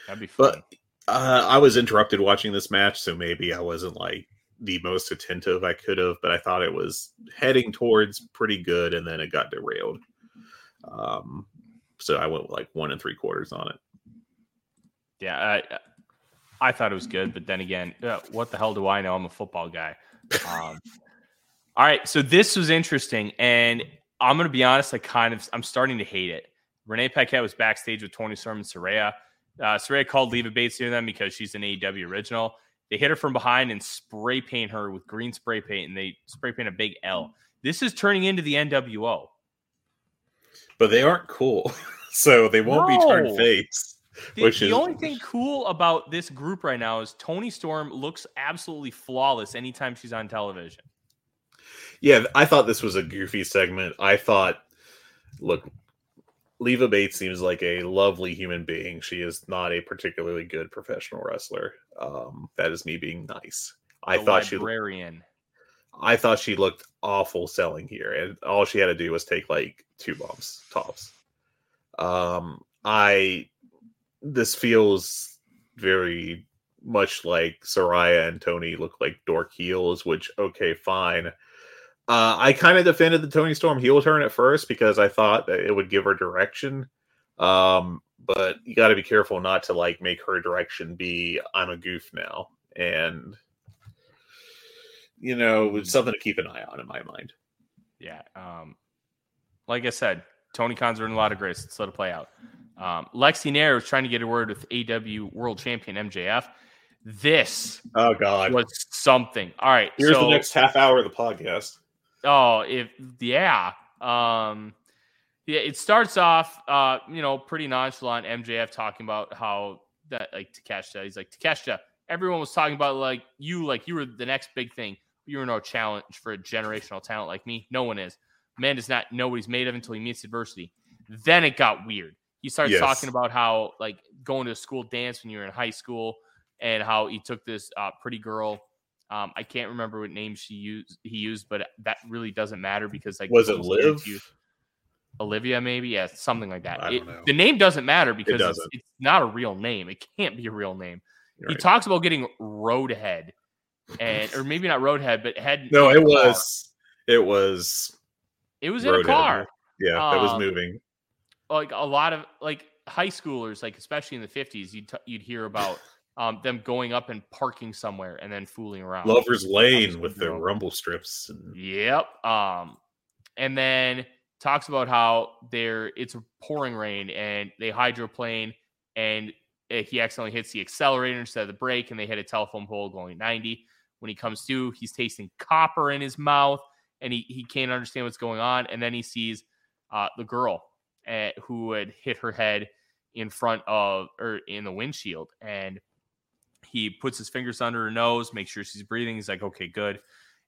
That'd be fun. But uh, I was interrupted watching this match, so maybe I wasn't like the most attentive I could have, but I thought it was heading towards pretty good, and then it got derailed. Um, so I went like one and three quarters on it. Yeah, I, I thought it was good, but then again, uh, what the hell do I know? I'm a football guy. Um, all right, so this was interesting, and I'm going to be honest. I kind of I'm starting to hate it. Renee Paquette was backstage with Toni Storm and Saraya. Uh, Saraya called Leva Bates near them because she's an AEW original. They hit her from behind and spray paint her with green spray paint, and they spray paint a big L. Hmm. This is turning into the NWO. But they aren't cool, so they won't no. be turned face. The, which the is... only thing cool about this group right now is Toni Storm looks absolutely flawless anytime she's on television. Yeah, I thought this was a goofy segment. I thought, look, Leva Bates seems like a lovely human being. She is not a particularly good professional wrestler. Um, that is me being nice. I thought librarian. she I thought she looked awful selling here, and all she had to do was take like two bombs tops. Um, I this feels very much like Saraya and Toni look like dork heels, which okay, fine. Uh, I kind of defended the Toni Storm heel turn at first because I thought that it would give her direction. Um, but you got to be careful not to like make her direction be I'm a goof now, and you know, it's something to keep an eye on in my mind. Yeah. Um, like I said, Tony Khan's earned a lot of grace. Let's let it play out. Um, Lexy Nair was trying to get a word with AEW World Champion MJF. This oh god was something. All right, here's so, the next half hour of the podcast. Oh, if yeah, um, yeah, it starts off, uh, you know, pretty nonchalant. MJF talking about how that like Takeshita, he's like Takeshita. Everyone was talking about like you, like you were the next big thing. You were no challenge for a generational talent like me. No one is. Man does not know what he's made of until he meets adversity. Then it got weird. He starts yes. talking about how like going to a school dance when you were in high school, and how he took this uh, pretty girl um, I can't remember what name she used he used, but that really doesn't matter because like was it Liv? Olivia, maybe, yeah, something like that. It, the name doesn't matter because it it's, it's, not a real name. It can't be a real name. Right. He talks about getting roadhead, and or maybe not roadhead, but head. No, it was, it was, it was in a car. Yeah, um, it was moving. Like a lot of like high schoolers, like especially in the fifties, you'd t- you'd hear about um, them going up and parking somewhere and then fooling around. Lover's Lane with their rumble strips. And... Yep. Um, and then talks about how there it's pouring rain and they hydroplane and he accidentally hits the accelerator instead of the brake and they hit a telephone pole going 90. When he comes to, he's tasting copper in his mouth and he, he can't understand what's going on. And then he sees uh, the girl uh, who had hit her head in front of or in the windshield and he puts his fingers under her nose, makes sure she's breathing. He's like, okay, good.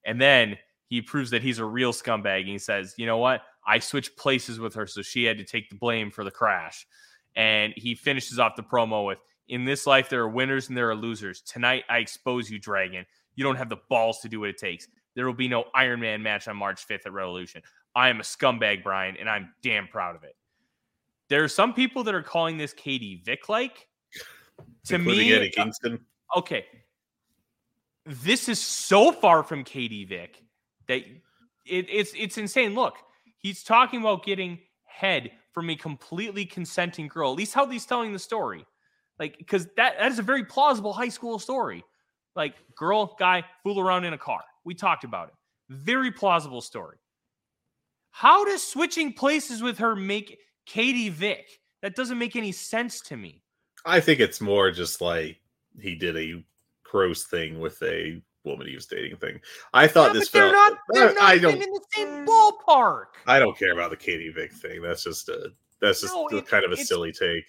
And then he proves that he's a real scumbag. And he says, you know what? I switched places with her, so she had to take the blame for the crash. And he finishes off the promo with, in this life, there are winners and there are losers. Tonight, I expose you, Dragon. You don't have the balls to do what it takes. There will be no Iron Man match on March 5th at Revolution. I am a scumbag, Bryan, and I'm damn proud of it. There are some people that are calling this Katie Vick like to Including me, Eddie uh, Kingston. okay, this is so far from Katie Vick that it, it's it's insane. Look, he's talking about getting head from a completely consenting girl. At least how he's telling the story, like because that that is a very plausible high school story. Like girl, guy, fool around in a car. We talked about it. Very plausible story. How does switching places with her make Katie Vick That doesn't make any sense to me. I think it's more just like he did a gross thing with a woman he was dating thing. I thought this but they're felt. not. They're not I don't. in the same ballpark. I don't care about the Katie Vick thing. That's just a. That's just No, it- kind of a silly take.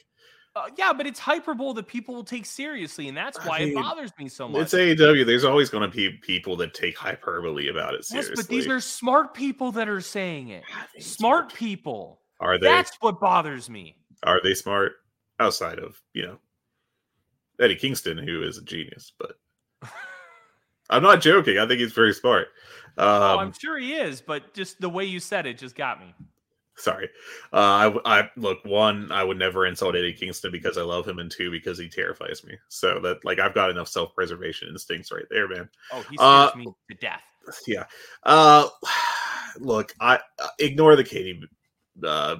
Uh, yeah, but it's hyperbole that people will take seriously, and that's I why mean, it bothers me so much. It's AEW. There's always going to be people that take hyperbole about it yes, seriously. but these are smart people that are saying it. They Smart people. Are they? That's what bothers me. Are they smart? Outside of you know Eddie Kingston, who is a genius, but I'm not joking. I think he's very smart. Um, oh, I'm sure he is, but just the way you said it just got me. sorry. Uh, I, I look one. I would never insult Eddie Kingston because I love him, and two because he terrifies me. So that like I've got enough self preservation instincts right there, man. Oh, he Uh, scares me to death. Yeah. Uh, look, I uh, ignore the Katie, uh,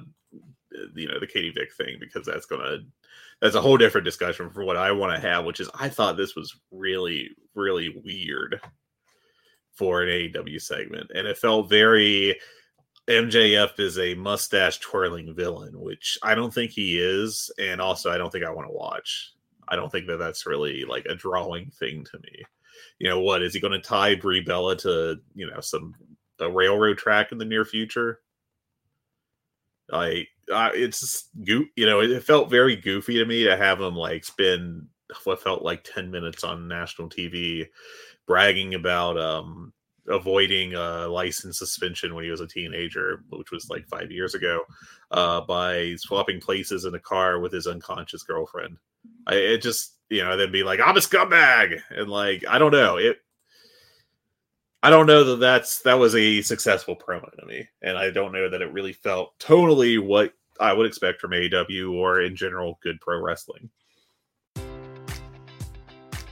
you know, the Katie Vick thing because that's gonna that's a whole different discussion for what I want to have, which is I thought this was really really weird for an AEW segment, and it felt very MJF is a mustache twirling villain, which I don't think he is, and also I don't think I want to watch. I don't think that that's really like a drawing thing to me. You know what is he going to tie Brie Bella to you know some a railroad track in the near future? Like uh, it's goo you know it, it felt very goofy to me to have him like spend what felt like 10 minutes on national TV bragging about um avoiding a license suspension when he was a teenager, which was like five years ago, uh, by swapping places in a car with his unconscious girlfriend. I, it just, you know, then be like, I'm a scumbag. And like, I don't know. It, I don't know that that's, that was a successful promo to me. And I don't know that it really felt totally what I would expect from AEW or in general good pro wrestling.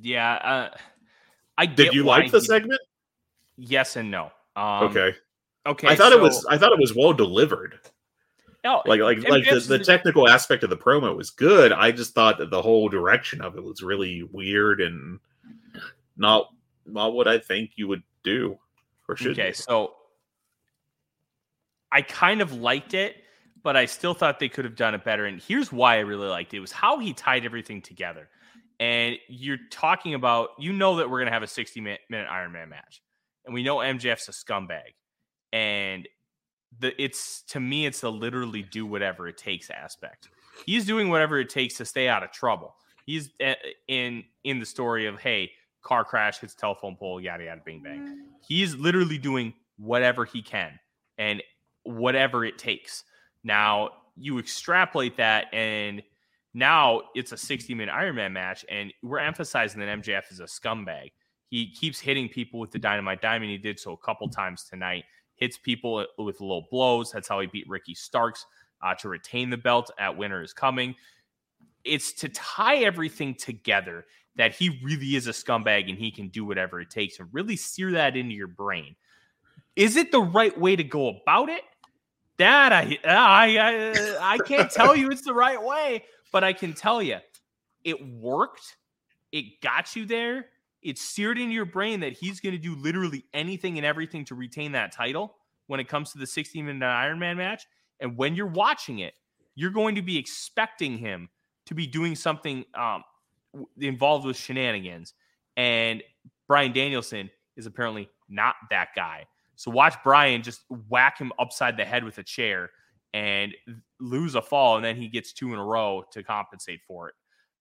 Yeah, uh, I Did you like the he- segment? Yes and no. Um, okay. Okay. I thought it was, I thought it was well delivered. no, like like like the, the technical aspect of the promo was good. I just thought that the whole direction of it was really weird and not not what I think you would do or should. Okay, do. so I kind of liked it, but I still thought they could have done it better. And here's why I really liked it: it was how he tied everything together. And you're talking about, you know, that we're gonna have a 60 minute, minute Iron Man match, and we know MJF's a scumbag, and the it's to me, it's the literally do whatever it takes aspect. He's doing whatever it takes to stay out of trouble. He's uh, in in the story of hey, car crash, hits telephone pole, yada yada, bing bang. He's literally doing whatever he can and whatever it takes. Now you extrapolate that, and now it's a 60 minute Iron Man match, and we're emphasizing that MJF is a scumbag. He keeps hitting people with the dynamite diamond. He did so a couple times tonight. Hits people with low blows. That's how he beat Ricky Starks uh, to retain the belt at Winter is Coming. It's to tie everything together that he really is a scumbag and he can do whatever it takes and really sear that into your brain. Is it the right way to go about it? That I I I, I can't tell you it's the right way, but I can tell you it worked. It got you there. It's seared into your brain that he's going to do literally anything and everything to retain that title when it comes to the 60 minute Iron Man match. And when you're watching it, you're going to be expecting him to be doing something um, involved with shenanigans. And Bryan Danielson is apparently not that guy. So watch Bryan just whack him upside the head with a chair and lose a fall, and then he gets two in a row to compensate for it.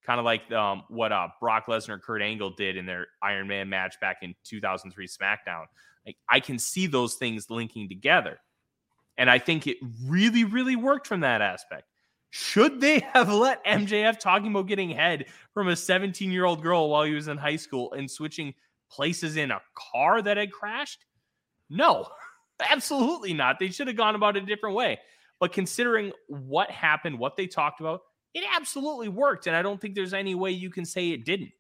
Kind of like um, what uh, Brock Lesnar, and Kurt Angle did in their Iron Man match back in 2003 SmackDown. Like I can see those things linking together, and I think it really, really worked from that aspect. Should they have let MJF talking about getting head from a 17 year old girl while he was in high school and switching places in a car that had crashed? No, absolutely not. They should have gone about it a different way. But considering what happened, what they talked about, it absolutely worked. And I don't think there's any way you can say it didn't.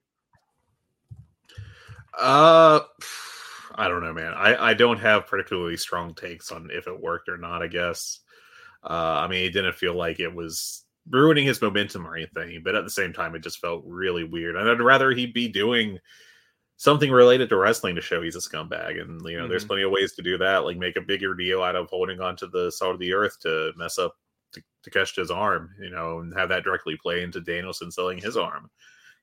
Uh, I don't know, man. I, I don't have particularly strong takes on if it worked or not, I guess. Uh, I mean, it didn't feel like it was ruining his momentum or anything, but at the same time, it just felt really weird. And I'd rather he be doing something related to wrestling to show he's a scumbag. And you know, mm-hmm. there's plenty of ways to do that. Like make a bigger deal out of holding onto the salt of the earth to mess up Takeshita's arm, you know, and have that directly play into Danielson selling his arm.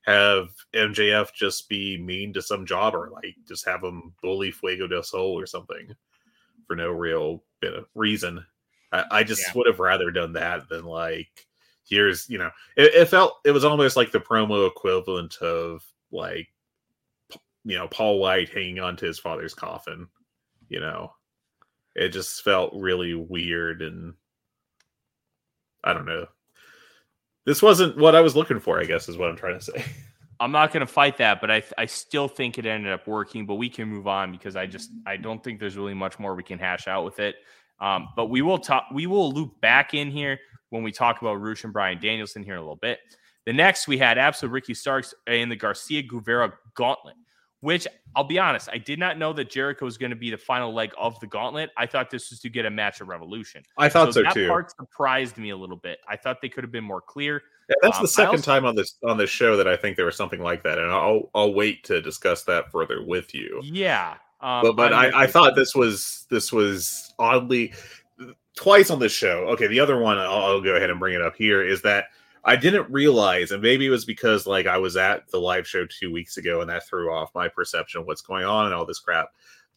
Have MJF just be mean to some jobber, like just have him bully Fuego del Sol or something for no real bit of reason. I, I just yeah. would have rather done that than like here's you know it, it felt it was almost like the promo equivalent of like you know Paul Wight hanging onto his father's coffin. You know, it just felt really weird and I don't know. This wasn't what I was looking for. I guess is what I'm trying to say. I'm not going to fight that, but I I still think it ended up working. But we can move on because I just I don't think there's really much more we can hash out with it. Um, but we will talk. We will loop back in here when we talk about Rush and Bryan Danielson here in a little bit. The next we had absolute Ricky Starks in the Garcia Guevara Gauntlet which I'll be honest, I did not know that Jericho was going to be the final leg of the gauntlet. I thought this was to get a match of Revolution. I thought so, so that too. part surprised me a little bit. I thought they could have been more clear. Yeah, that's um, the second also, time on this on this show that I think there was something like that, and I'll I'll wait to discuss that further with you. Yeah, um, but but I, I thought this was this was oddly twice on this show. Okay, the other one I'll, I'll go ahead and bring it up here is that I didn't realize, and maybe it was because like I was at the live show two weeks ago, and that threw off my perception of what's going on and all this crap.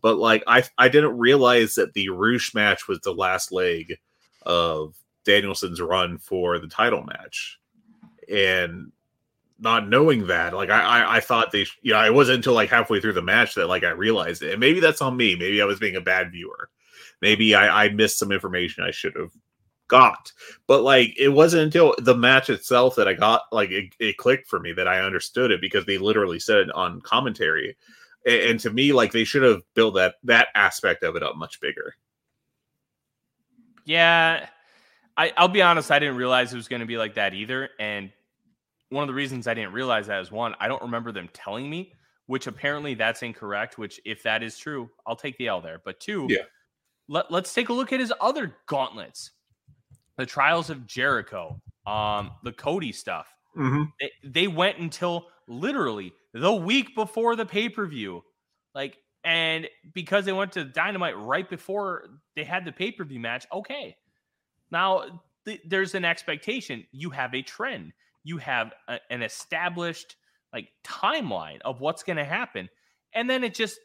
But like I I didn't realize that the Rush match was the last leg of Danielson's run for the title match, and not knowing that, like I, I, I thought they, you know, it wasn't until like halfway through the match that like I realized it, and maybe that's on me. Maybe I was being a bad viewer. Maybe I, I missed some information I should have got. But like it wasn't until the match itself that I got like it, it clicked for me that I understood it because they literally said it on commentary. And, and to me, like they should have built that that aspect of it up much bigger. Yeah. I, I'll be honest, I didn't realize it was going to be like that either. And one of the reasons I didn't realize that is one, I don't remember them telling me, which apparently that's incorrect. Which, if that is true, I'll take the L there. But two, yeah, let, let's take a look at his other gauntlets the trials of Jericho, um, the Cody stuff. Mm-hmm. They, they went until literally the week before the pay per view. Like, and because they went to Dynamite right before they had the pay per view match, okay. Now, th- there's an expectation. You have a trend, you have a, an established like timeline of what's going to happen. And then it just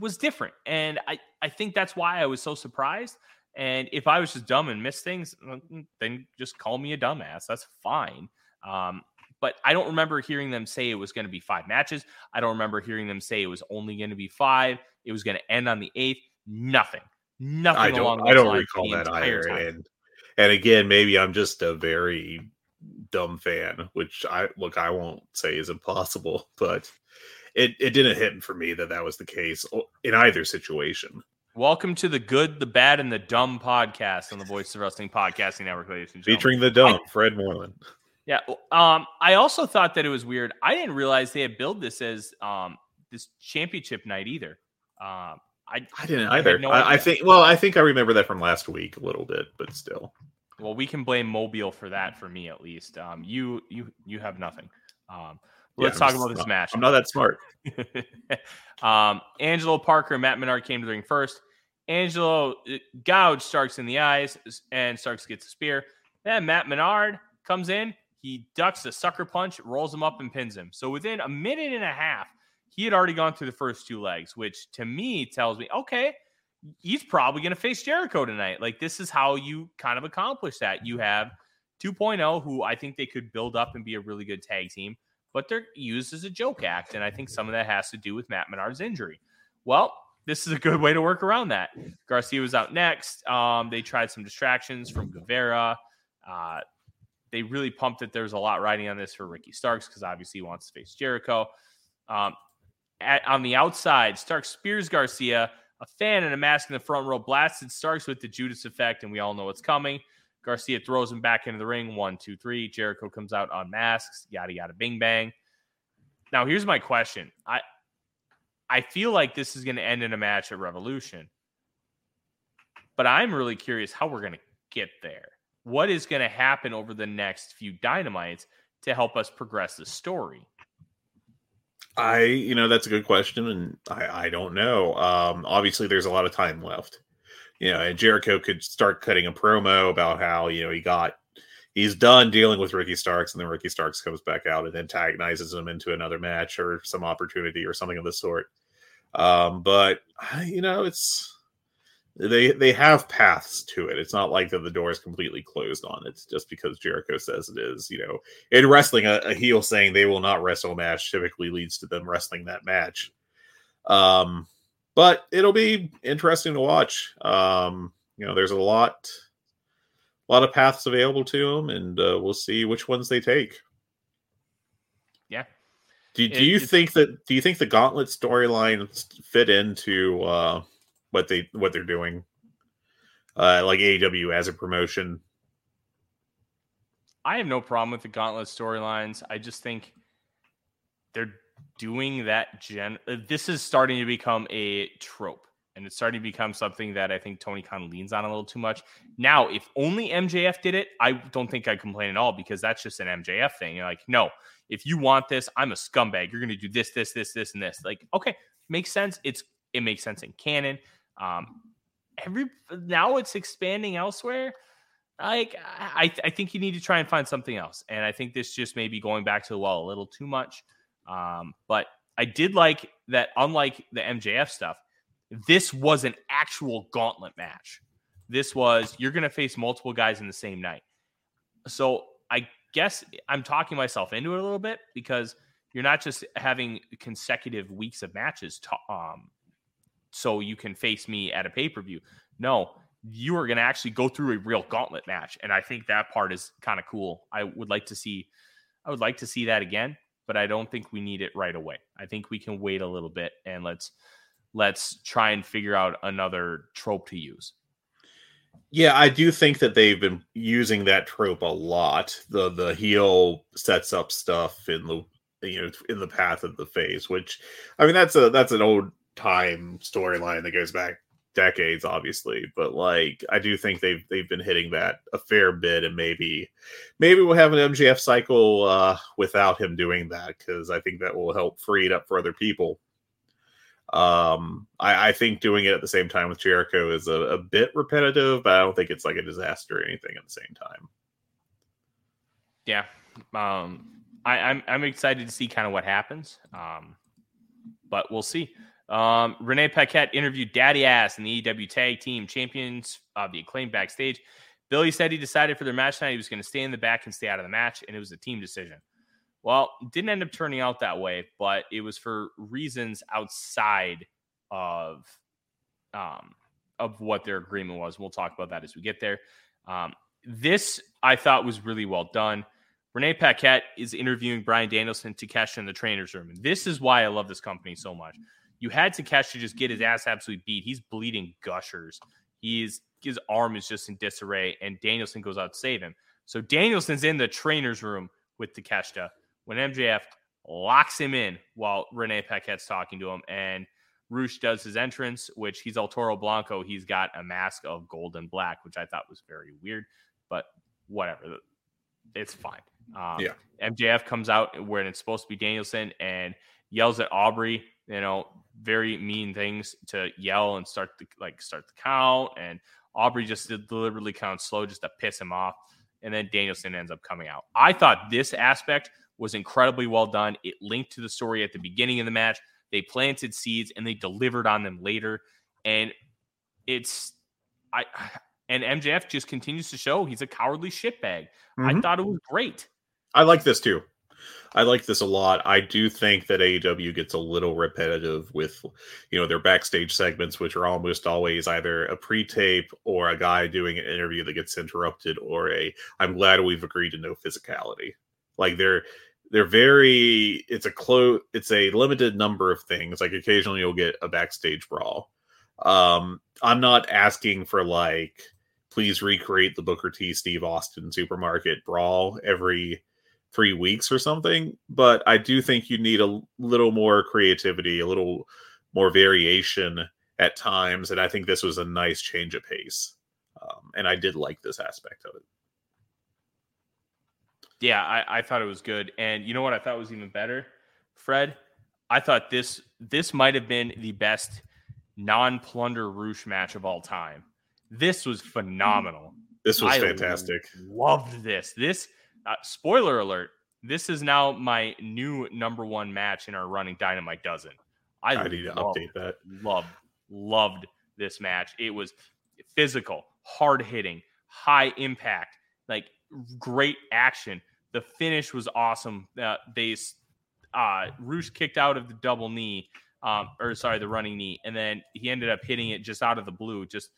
was different. And I, I think that's why I was so surprised. And if I was just dumb and missed things, mm, then just call me a dumbass. That's fine. Um, but I don't remember hearing them say it was going to be five matches. I don't remember hearing them say it was only going to be five. It was going to end on the eighth. Nothing. Nothing I don't, I don't recall that either. And and again, maybe I'm just a very dumb fan, which I look I won't say is impossible, but it it didn't hit for me that that was the case in either situation. Welcome to the good, the bad, and the dumb podcast on the Voice of Wrestling Podcasting Network, ladies and gentlemen. Featuring the dumb, Fred Moreland. Yeah. Um, I also thought that it was weird. I didn't realize they had billed this as um this championship night either. Um, I I didn't either. I, no I, I, think well, I think I remember that from last week a little bit, but still. Well, we can blame Mobile for that for me at least. Um, you you you have nothing. Um, let's yeah, talk about this not, match. I'm not that smart. um, Angelo Parker and Matt Menard came to the ring first. Angelo uh, gouged Starks in the eyes, and Starks gets a spear. Then Matt Menard comes in. He ducks a sucker punch, rolls him up, and pins him. So within a minute and a half, he had already gone through the first two legs, which to me tells me, okay, he's probably going to face Jericho tonight. Like this is how you kind of accomplish that. You have 2.0 who I think they could build up and be a really good tag team, but they're used as a joke act and I think some of that has to do with Matt Menard's injury. Well, this is a good way to work around that. Garcia was out next. Um, they tried some distractions from Guevara. Uh, they really pumped it. There's a lot riding on this for Ricky Starks because obviously he wants to face Jericho. Um, at, on the outside, Starks spears Garcia. A fan in a mask in the front row blasted Starks with the Judas effect, and we all know what's coming. Garcia throws him back into the ring. One, two, three. Jericho comes out unmasked. Yada yada, bing bang. Now here's my question. I I feel like this is going to end in a match at Revolution. But I'm really curious how we're going to get there. What is going to happen over the next few dynamites to help us progress the story? I, you know, that's a good question, and I, I don't know. Um, obviously, there's a lot of time left. You know, and Jericho could start cutting a promo about how you know he got he's done dealing with Ricky Starks, and then Ricky Starks comes back out and antagonizes him into another match or some opportunity or something of the sort. Um, but you know, it's they they have paths to it. It's not like that the door is completely closed on it. just because Jericho says it is. You know, in wrestling, a, a heel saying they will not wrestle a match typically leads to them wrestling that match. Um, but it'll be interesting to watch. Um, you know, there's a lot, a lot of paths available to them, and uh, we'll see which ones they take. Yeah, do, do you think that do you think the gauntlet storyline fit into uh, what they what they're doing? Uh, like AEW as a promotion. I have no problem with the gauntlet storylines. I just think they're doing that gen this is starting to become a trope and it's starting to become something that I think Tony Khan leans on a little too much. Now, if only MJF did it, I don't think I'd complain at all because that's just an MJF thing. You're like, no, if you want this, I'm a scumbag. You're going to do this, this, this, this, and this. Like, okay, makes sense. It's it makes sense in canon. Um, every now it's expanding elsewhere. Like, I I think you need to try and find something else. And I think this just may be going back to the well a little too much. Um, but I did like that. Unlike the MJF stuff, this was an actual gauntlet match. This was you're going to face multiple guys in the same night. So I guess I'm talking myself into it a little bit because you're not just having consecutive weeks of matches to, um, so you can face me at a pay per view. No, you are going to actually go through a real gauntlet match, and I think that part is kind of cool. I would like to see, I would like to see that again, but I don't think we need it right away. I think we can wait a little bit and let's let's try and figure out another trope to use. Yeah, I do think that they've been using that trope a lot. The the heel sets up stuff in the you know in the path of the face, which I mean that's a that's an old time storyline that goes back decades, obviously. But like I do think they've they've been hitting that a fair bit, and maybe maybe we'll have an MJF cycle uh, without him doing that because I think that will help free it up for other people. Um, I, I, think doing it at the same time with Jericho is a, a, bit repetitive, but I don't think it's like a disaster or anything at the same time. Yeah. Um, I, I'm, I'm excited to see kind of what happens. Um, but we'll see. Um, Renee Paquette interviewed Daddy Ass and the EW Tag Team Champions of the Acclaim backstage. Billy said he decided for their match tonight he was going to stay in the back and stay out of the match, and it was a team decision. Well, didn't end up turning out that way, but it was for reasons outside of um, of what their agreement was. We'll talk about that as we get there. Um, this I thought was really well done. Renee Paquette is interviewing Bryan Danielson to Takeshita in the trainer's room. And this is why I love this company so much. You had Takeshita just get his ass absolutely beat. He's bleeding gushers. He's his arm is just in disarray, and Danielson goes out to save him. So Danielson's in the trainer's room with Takeshita when MJF locks him in while Renee Paquette's talking to him. And Rush does his entrance, which he's El Toro Blanco. He's got a mask of gold and black, which I thought was very weird, but whatever. It's fine. Um, yeah. MJF comes out when it's supposed to be Danielson and yells at Aubrey, you know, very mean things to yell and start the like start the count. And Aubrey just deliberately counts slow just to piss him off. And then Danielson ends up coming out. I thought this aspect was incredibly well done. It linked to the story at the beginning of the match. They planted seeds and they delivered on them later. And it's I and MJF just continues to show he's a cowardly shitbag. I Mhm. thought it was great. I like this too. I like this a lot. I do think that AEW gets a little repetitive with, you know, their backstage segments, which are almost always either a pre-tape or a guy doing an interview that gets interrupted, or a "I'm glad we've agreed to no physicality." Like they're they're very. It's a close. It's a limited number of things. Like occasionally you'll get a backstage brawl. Um, I'm not asking for like, please recreate the Booker T. Steve Austin supermarket brawl every three weeks or something. But I do think you need a little more creativity, a little more variation at times. And I think this was a nice change of pace. Um, and I did like this aspect of it. Yeah, I, I thought it was good. And you know what I thought was even better, Fred? I thought this this might have been the best non-plunder Rush match of all time. This was phenomenal. This was I fantastic. Loved this. This uh, spoiler alert. This is now my new number one match in our running Dynamite dozen. I, I need to update that. loved loved this match. It was physical, hard hitting, high impact, like great action. The finish was awesome. Uh, they uh Rush kicked out of the double knee, um, or sorry, the running knee, and then he ended up hitting it just out of the blue. Just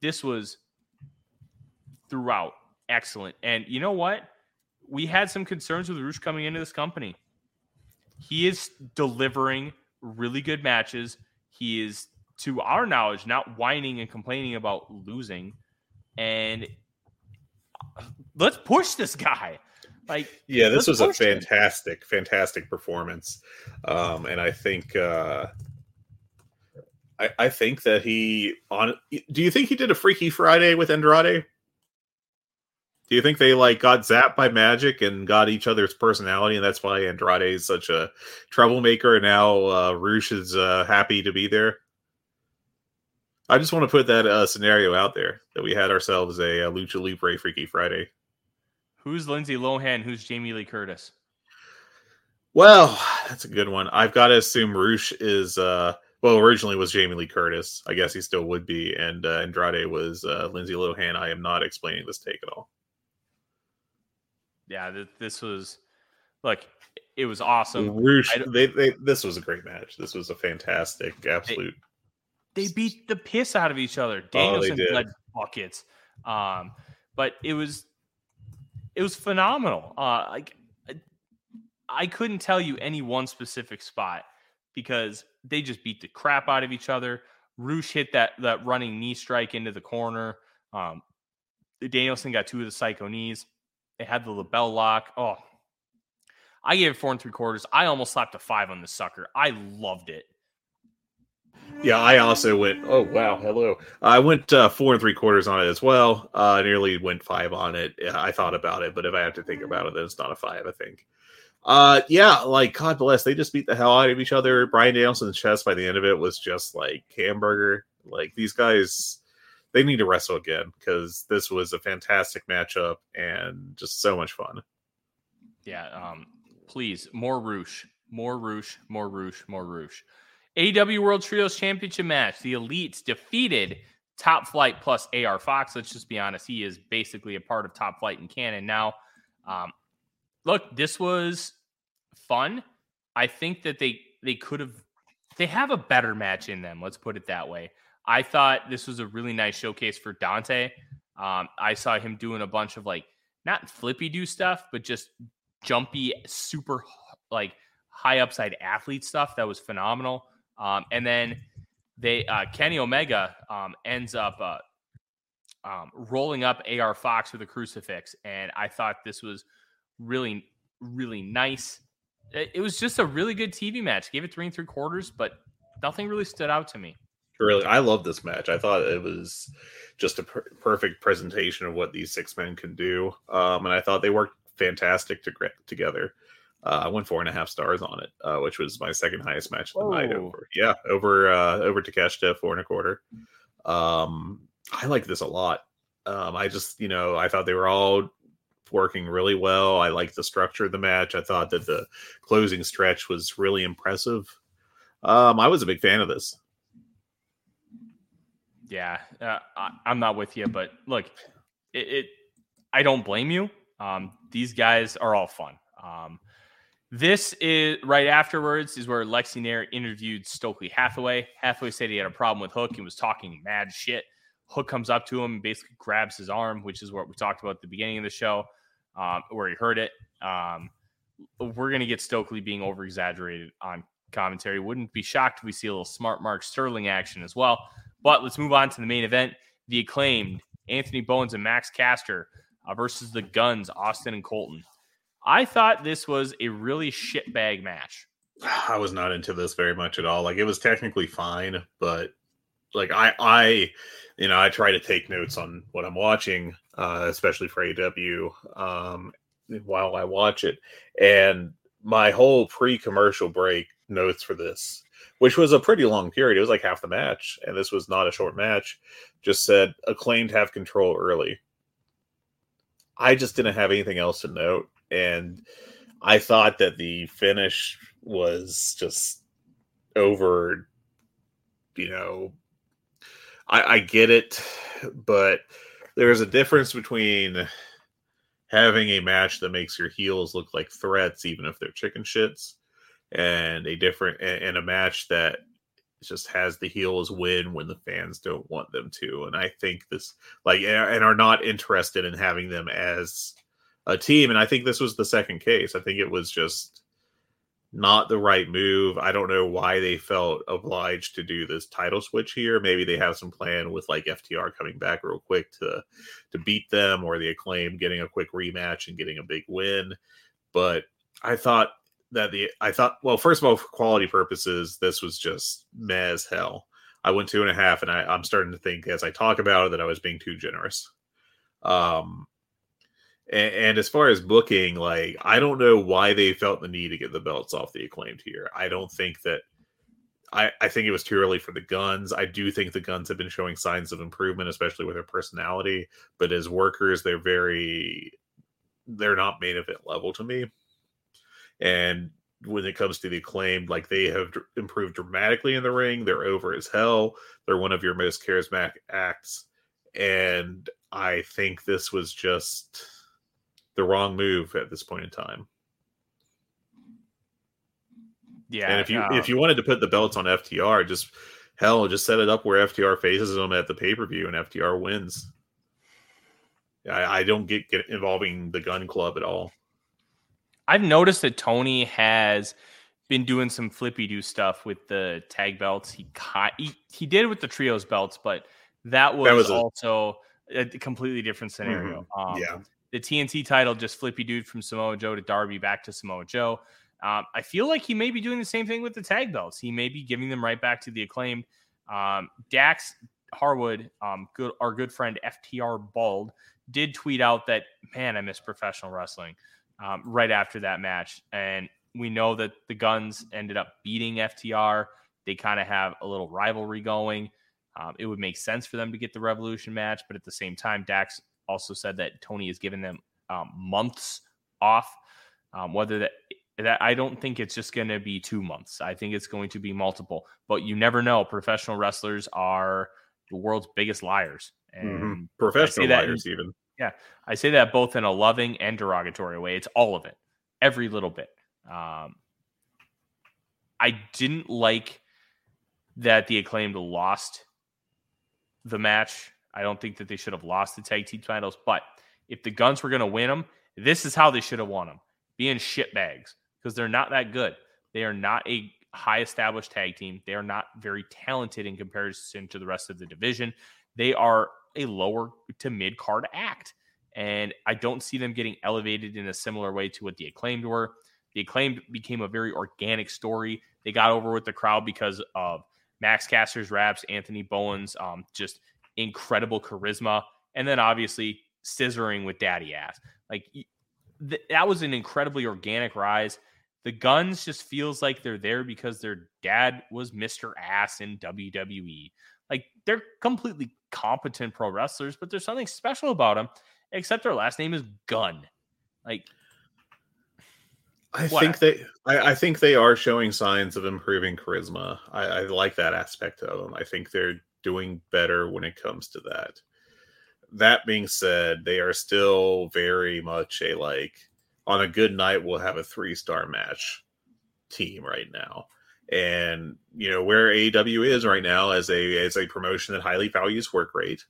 this was throughout excellent. And you know what? We had some concerns with Rush coming into this company. He is delivering really good matches. He is, to our knowledge, not whining and complaining about losing. And let's push this guy. Like, Yeah, this was a fantastic, fantastic performance. Um, and I think uh I, I think that he on do you think he did a Freaky Friday with Andrade? Do you think they like got zapped by magic and got each other's personality, and that's why Andrade is such a troublemaker? And now uh, Rush is uh, happy to be there. I just want to put that uh, scenario out there that we had ourselves a, uh Lucha Libre Freaky Friday. Who's Lindsay Lohan? Who's Jamie Lee Curtis? Well, that's a good one. I've got to assume Rush is uh well originally was Jamie Lee Curtis. I guess he still would be, and uh, Andrade was uh, Lindsay Lohan. I am not explaining this take at all. Yeah, th- this was like it was awesome. Rush, they, they this was a great match. This was a fantastic, absolute. they beat the piss out of each other. Oh, they Danielson did. bled buckets. Um, but it was it was phenomenal. Uh, like I- I couldn't tell you any one specific spot because they just beat the crap out of each other. Rush hit that that running knee strike into the corner. Um, Danielson got two of the psycho knees. They had the LeBell Lock. Oh, I gave it four and three quarters. I almost slapped a five on this sucker. I loved it. Yeah, I also went. Oh wow, hello. I went uh, four and three quarters on it as well. Uh, nearly went five on it. I thought about it, but if I have to think about it, then it's not a five. I think. Uh, yeah, like God bless. They just beat the hell out of each other. Bryan Danielson's chest by the end of it was just like hamburger. Like these guys, they need to wrestle again because this was a fantastic matchup and just so much fun. Yeah. Um, please, more Rush, more Rush, more Rush, more Rush. AEW World Trios Championship match. The Elites defeated Top Flight plus AR Fox. Let's just be honest. He is basically a part of Top Flight and Canon now. Um, look, this was fun. I think that they they could have they have a better match in them. Let's put it that way. I thought this was a really nice showcase for Dante. Um, I saw him doing a bunch of like not flippy do stuff, but just jumpy, super like high upside athlete stuff that was phenomenal. Um, and then they uh, Kenny Omega um, ends up uh, um, rolling up AR Fox with a crucifix, and I thought this was really really nice. It, it was just a really good TV match. Gave it three and three quarters, but nothing really stood out to me. Really, I love this match. I thought it was just a per- perfect presentation of what these six men can do, um, and I thought they worked fantastic to together. Uh, I went four and a half stars on it, uh, which was my second highest match of the night. Over, yeah, over uh, over Takeshita four and a quarter. Um, I like this a lot. Um, I just, you know, I thought they were all working really well. I liked the structure of the match. I thought that the closing stretch was really impressive. Um, I was a big fan of this. Yeah, uh, I, am not with you, but look, it, it I don't blame you. Um, these guys are all fun. Um, this is right afterwards is where Lexy Nair interviewed Stokely Hathaway. Hathaway said he had a problem with Hook and was talking mad shit. Hook comes up to him and basically grabs his arm, which is what we talked about at the beginning of the show, um, where he heard it. Um, we're going to get Stokely being over exaggerated on commentary. Wouldn't be shocked if we see a little smart Mark Sterling action as well. But let's move on to the main event. The acclaimed Anthony Bowens and Max Caster uh, versus the Guns, Austin and Colten. I thought this was a really shitbag match. I was not into this very much at all. Like it was technically fine, but like I I you know, I try to take notes on what I'm watching, uh, especially for AEW, um, while I watch it. And my whole pre-commercial break notes for this, which was a pretty long period, it was like half the match, and this was not a short match, just said acclaimed have control early. I just didn't have anything else to note, and I thought that the finish was just over, you know, I, I get it, but there's a difference between having a match that makes your heels look like threats, even if they're chicken shits, and a different and a match that just has the heels win when the fans don't want them to. And I think this like and are not interested in having them as a team. And I think this was the second case. I think it was just not the right move. I don't know why they felt obliged to do this title switch here. Maybe they have some plan with like FTR coming back real quick to to beat them or the acclaim getting a quick rematch and getting a big win. But I thought that the I thought well, first of all, for quality purposes, this was just meh as hell. I went two and a half, and I, I'm starting to think as I talk about it that I was being too generous. Um, and, and, as far as booking, like I don't know why they felt the need to get the belts off the acclaimed here. I don't think that. I, I think it was too early for the Gunns. I do think the Gunns have been showing signs of improvement, especially with their personality. But as workers, they're very they're not main event level to me. And when it comes to the acclaimed, like they have improved dramatically in the ring. They're over as hell. They're one of your most charismatic acts. And I think this was just the wrong move at this point in time. Yeah. And if you if you wanted to put the belts on FTR, just hell, just set it up where FTR faces them at the pay per view and FTR wins. I, I don't get, get involving the Gunn Club at all. I've noticed that Tony has been doing some flippy do stuff with the tag belts. He, he he did with the trios belts, but that was, that was also a, a, completely different scenario. Mm-hmm. Um, yeah, the TNT title just flippy dude from Samoa Joe to Darby back to Samoa Joe. Um, I feel like he may be doing the same thing with the tag belts. He may be giving them right back to the acclaimed. Um, Dax Harwood, um, good our good friend FTR Bald, did tweet out that man, I miss professional wrestling um, right after that match, and we know that the Gunns ended up beating FTR. They kind of have a little rivalry going. Um, it would make sense for them to get the Revolution match, but at the same time, Dax also said that Tony has given them um, months off. Um, whether that that I don't think it's just going to be two months. I think it's going to be multiple. But you never know. Professional wrestlers are the world's biggest liars, and mm-hmm. professional liars, in, even. Yeah, I say that both in a loving and derogatory way. It's all of it, every little bit. Um, I didn't like that the acclaimed lost the match I don't think that they should have lost the tag team titles. But if the Gunns were going to win them, this is how they should have won them being shitbags because they're not that good. They are not a high established tag team. They are not very talented in comparison to the rest of the division. They are a lower to mid card act. And I don't see them getting elevated in a similar way to what the acclaimed were. The acclaimed became a very organic story. They got over with the crowd because of Max Caster's raps, Anthony Bowens, um, just incredible charisma, and then obviously scissoring with daddy ass. Like th- that was an incredibly organic rise. The Gunns just feels like they're there because their dad was Mr. Ass in WWE. Like they're completely competent pro wrestlers, but there's something special about them, except their last name is Gunn. Like I what? think they I, I, think they are showing signs of improving charisma. I, I like that aspect of them. I think they're doing better when it comes to that. That being said, they are still very much a like on a good night we'll have a three star match team right now. And you know where AEW is right now as a as a promotion that highly values work rate,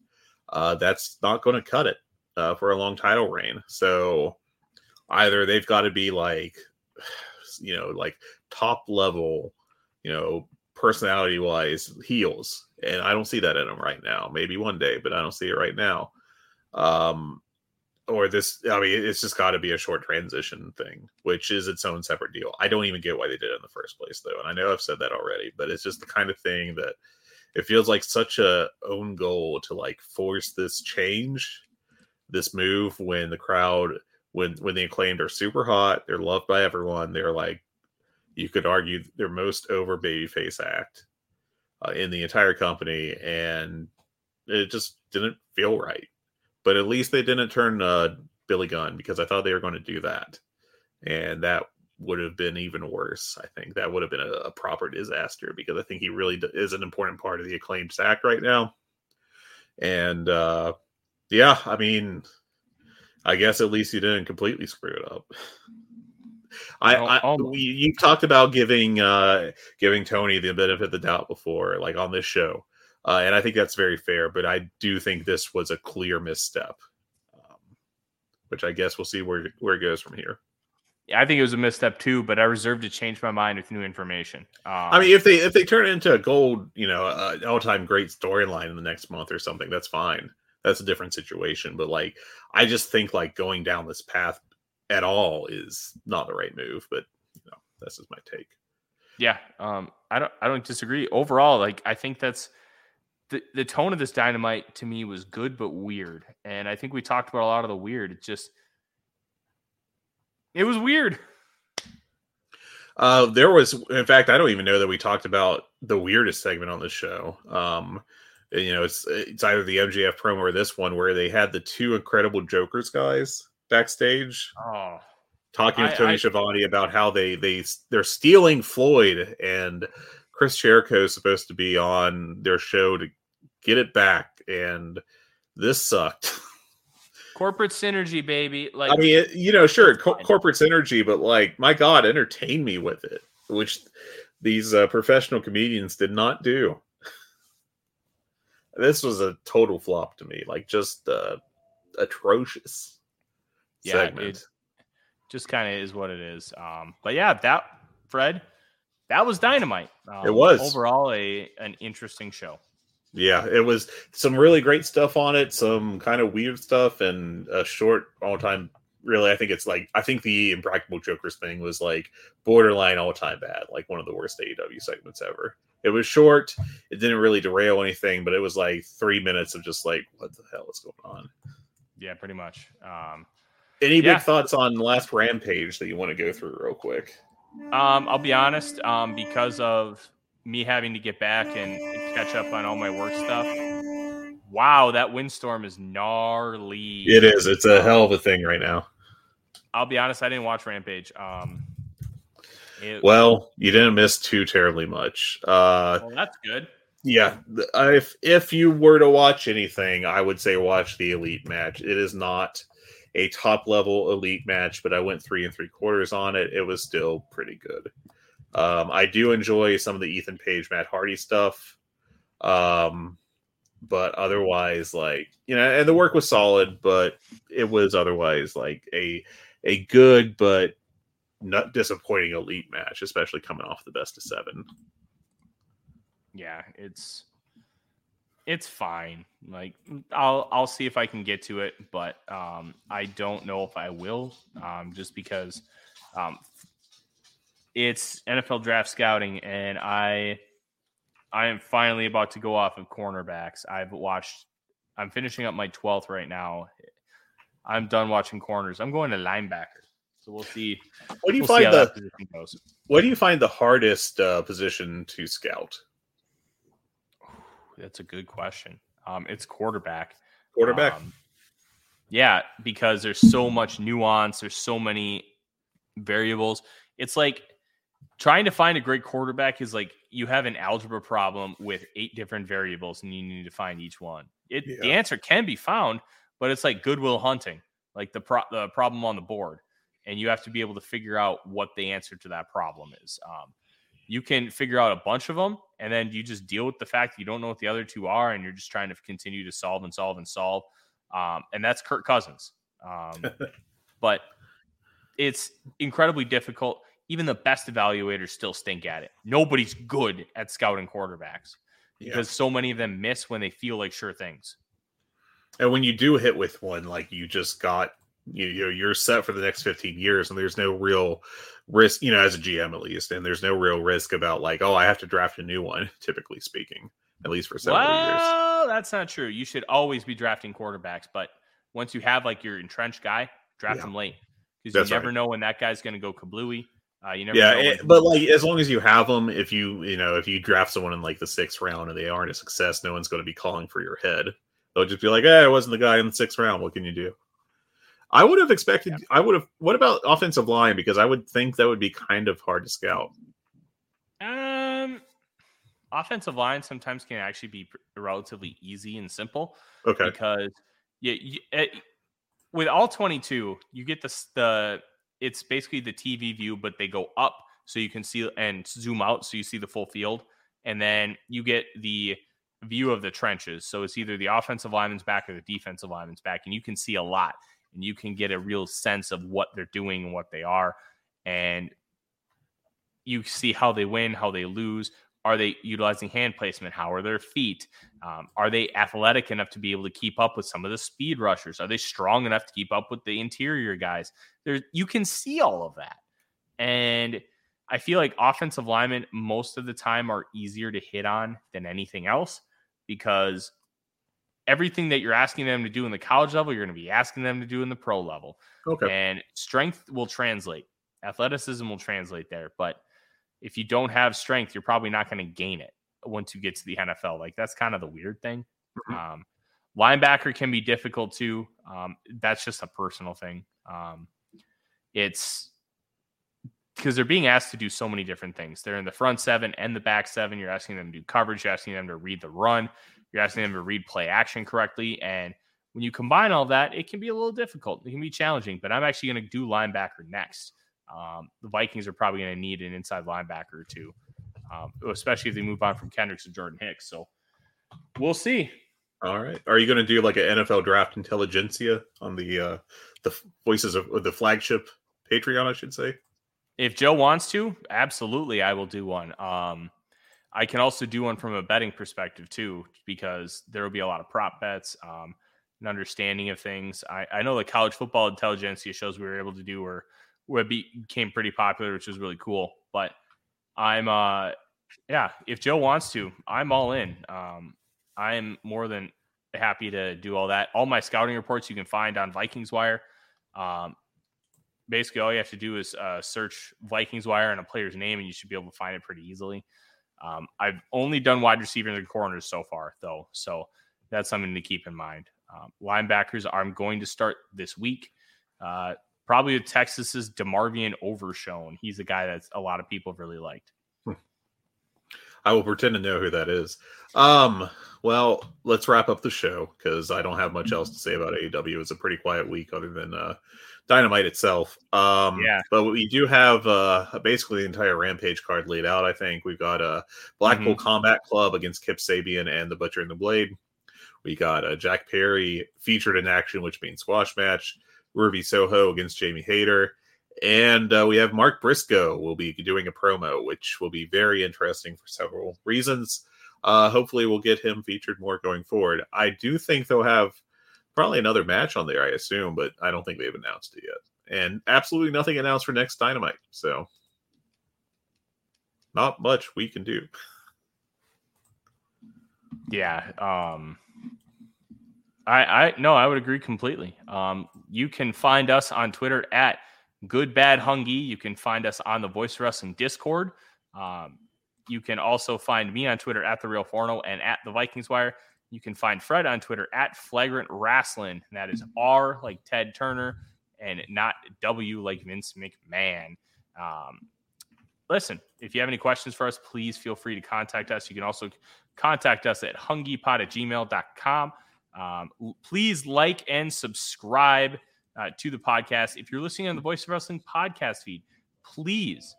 uh, that's not going to cut it uh, for a long title reign. So either they've got to be like, you know, like top level, you know, personality wise heels, and I don't see that in them right now. Maybe one day, but I don't see it right now. Um, or this i mean it's just got to be a short transition thing which is its own separate deal i don't even get why they did it in the first place though and i know i've said that already but it's just the kind of thing that it feels like such a own goal to like force this change this move when the crowd when when the acclaimed are super hot they're loved by everyone they're like you could argue their most over babyface act uh, in the entire company and it just didn't feel right but at least they didn't turn uh, Billy Gunn because I thought they were going to do that, and that would have been even worse. I think that would have been a, a proper disaster because I think he really is an important part of the acclaimed sack right now. And uh, yeah, I mean, I guess at least he didn't completely screw it up. I, I we, you talked about giving uh giving Tony the benefit of the doubt before, like on this show. Uh, and I think that's very fair. But I do think this was a clear misstep, um, which I guess we'll see where where it goes from here. Yeah, I think it was a misstep too, but I reserve to change my mind with new information. Um, I mean, if they if they turn it into a gold, you know, uh, all time great storyline in the next month or something, that's fine. That's a different situation. But like, I just think like going down this path at all is not the right move. But you know, that's just my take. Yeah, um, I don't I don't disagree. Overall, like I think that's the, the tone of this dynamite to me was good but weird. And I think we talked about a lot of the weird. It just it was weird. Uh, there was, in fact, I don't even know that we talked about the weirdest segment on the show. Um, you know, it's it's either the MJF promo or this one where they had the two incredible Jokers guys backstage. Oh, talking with Tony I, Schiavone about how they they they're stealing Floyd and Chris Jericho is supposed to be on their show to get it back, and this sucked. Corporate synergy, baby. Like I mean, you know, sure, co- corporate synergy, but like, my God, entertain me with it, which these uh, professional comedians did not do. this was a total flop to me, like just uh, atrocious. Yeah, segment. it just kind of is what it is. Um, but yeah, that Fred, that was dynamite. Um, it was overall a an interesting show. Yeah, it was some really great stuff on it, some kind of weird stuff, and a short all time. Really, I think it's like I think the Impractical Jokers thing was like borderline all time bad, like one of the worst AEW segments ever. It was short, it didn't really derail anything, but it was like three minutes of just like what the hell is going on. Yeah, pretty much. Um, Any yeah. big thoughts on last Rampage that you want to go through real quick? Um, I'll be honest, um, because of me having to get back and catch up on all my work stuff. Wow, that windstorm is gnarly. It is. It's a hell of a thing right now. I'll be honest, I didn't watch Rampage. Um, it, well, you didn't miss too terribly much. Uh, well, that's good. Yeah, if if you were to watch anything, I would say watch the elite match. It is not a top level elite match, but I went three and three quarters on it. It was still pretty good. Um, I do enjoy some of the Ethan Page, Matt Hardy stuff. Um, but otherwise, like, you know, and the work was solid, but it was otherwise like a a good but not disappointing elite match, especially coming off the best of seven. Yeah, it's it's fine. Like I'll I'll see if I can get to it, but um, I don't know if I will, um, just because um, it's NFL draft scouting, and I I am finally about to go off of cornerbacks. I've watched. I'm finishing up my twelfth right now. I'm done watching corners. I'm going to linebacker. So we'll see. What do you we'll find the What do you find the hardest uh, position to scout? That's a good question. Um, it's quarterback. Quarterback. Um, yeah, because there's so much nuance. There's so many variables. It's like trying to find a great quarterback is like you have an algebra problem with eight different variables and you need to find each one. It yeah. the answer can be found, but it's like goodwill hunting, like the pro- the problem on the board, and you have to be able to figure out what the answer to that problem is. Um, you can figure out a bunch of them, and then you just deal with the fact that you don't know what the other two are, and you're just trying to continue to solve and solve and solve. Um, and that's Kirk Cousins. Um, but it's incredibly difficult even the best evaluators still stink at it. Nobody's good at scouting quarterbacks because yeah. so many of them miss when they feel like sure things. And when you do hit with one, like you just got, you, you know, you're set for the next 15 years, and there's no real risk, you know, as a GM at least, and there's no real risk about like, oh, I have to draft a new one. Typically speaking, at least for several well, years. Well, that's not true. You should always be drafting quarterbacks, but once you have like your entrenched guy, draft yeah. him late because you never right. know when that guy's going to go kablooey. Uh, you never yeah, it, but like as long as you have them, if you you know if you draft someone in like the sixth round and they aren't a success, no one's going to be calling for your head. They'll just be like, "Hey, I wasn't the guy in the sixth round. What can you do?" I would have expected. Yeah. I would have. What about offensive line? Because I would think that would be kind of hard to scout. Um, offensive line sometimes can actually be relatively easy and simple. Okay. Because yeah, you, it, with all twenty two, you get the the it's basically the TV view, but they go up so you can see and zoom out so you see the full field. And then you get the view of the trenches. So it's either the offensive lineman's back or the defensive lineman's back. And you can see a lot and you can get a real sense of what they're doing and what they are. And you see how they win, how they lose, are they utilizing hand placement? How are their feet? Um, are they athletic enough to be able to keep up with some of the speed rushers? Are they strong enough to keep up with the interior guys? There, you can see all of that, and I feel like offensive linemen most of the time are easier to hit on than anything else because everything that you're asking them to do in the college level, you're going to be asking them to do in the pro level. Okay, and strength will translate, athleticism will translate there, but if you don't have strength, you're probably not going to gain it once you get to the NFL. Like that's kind of the weird thing. Mm-hmm. Um, linebacker can be difficult too. Um, that's just a personal thing. Um, it's because they're being asked to do so many different things. They're in the front seven and the back seven. You're asking them to do coverage. You're asking them to read the run. You're asking them to read play action correctly. And when you combine all that, it can be a little difficult. It can be challenging. But I'm actually going to do linebacker next. Um, the Vikings are probably going to need an inside linebacker or two, um, especially if they move on from Kendricks to Jordan Hicks. So we'll see. All right. Are you going to do like an NFL draft intelligentsia on the uh, the voices of the flagship Patreon? I should say. If Joe wants to, absolutely, I will do one. Um, I can also do one from a betting perspective too, because there will be a lot of prop bets, um, an understanding of things. I, I know the college football intelligentsia shows we were able to do were what became pretty popular, which was really cool. But I'm, uh, yeah, if Joe wants to, I'm all in. Um, I'm more than happy to do all that. All my scouting reports you can find on Vikings Wire. Um, basically, all you have to do is uh, search Vikings Wire and a player's name, and you should be able to find it pretty easily. Um, I've only done wide receivers and corners so far, though, so that's something to keep in mind. Um, linebackers, I'm going to start this week. Uh, probably Texas's DeMarvion Overshown. He's a guy that a lot of people really liked. I will pretend to know who that is. Um, well, let's wrap up the show because I don't have much else to say about AEW. It's a pretty quiet week, other than uh, Dynamite itself. Um, yeah. But we do have uh, basically the entire Rampage card laid out. I think we've got a uh, Blackpool mm-hmm. Combat Club against Kip Sabian and the Butcher and the Blade. We got a uh, Jack Perry featured in action, which means squash match. Ruby Soho against Jamie Hayter. And uh, we have Mark Briscoe will be doing a promo, which will be very interesting for several reasons. Uh, hopefully, we'll get him featured more going forward. I do think they'll have probably another match on there, I assume, but I don't think they've announced it yet. And absolutely nothing announced for next Dynamite. So, not much we can do. Yeah. Um, I, I no, I would agree completely. Um, you can find us on Twitter at Good Bad Hungy. You can find us on the Voice Wrestling Discord. Um, you can also find me on Twitter at the Real Forno and at the Vikings Wire. You can find Fred on Twitter at Flagrant Wrestling. And that is R like Ted Turner and not W like Vince McMahon. Um, listen, if you have any questions for us, please feel free to contact us. You can also contact us at hungiePod at gmail.com. Um, please like and subscribe uh, to the podcast. If you're listening on the Voice of Wrestling podcast feed, please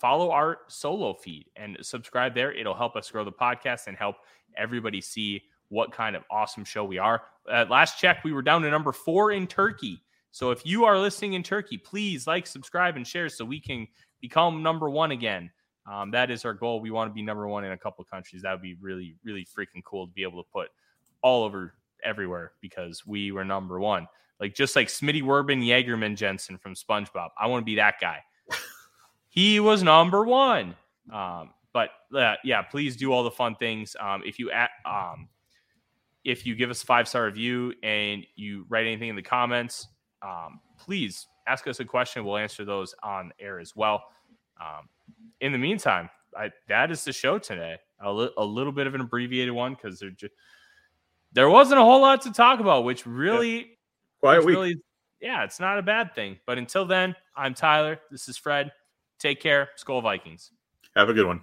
follow our solo feed and subscribe there. It'll help us grow the podcast and help everybody see what kind of awesome show we are. At last check, we were down to number four in Turkey. So if you are listening in Turkey, please like, subscribe, and share so we can become number one again. Um, that is our goal. We want to be number one in a couple countries. That would be really, really freaking cool to be able to put all over everywhere because we were number one. Like just like Smitty Werben Jagerman Jensen from SpongeBob. I want to be that guy. he was number one. Um, but uh, yeah, please do all the fun things. Um, if you at, um, if you give us a five star review and you write anything in the comments, um, please ask us a question. We'll answer those on air as well. Um, in the meantime, I, that is the show today. A, li- a little bit of an abbreviated one because there just there wasn't a whole lot to talk about, which really, yeah. quiet week. Really, yeah, it's not a bad thing. But until then, I'm Tyler. This is Fred. Take care. Skol Vikings. Have a good one.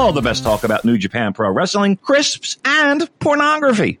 all the best talk about New Japan Pro Wrestling, crisps, and pornography.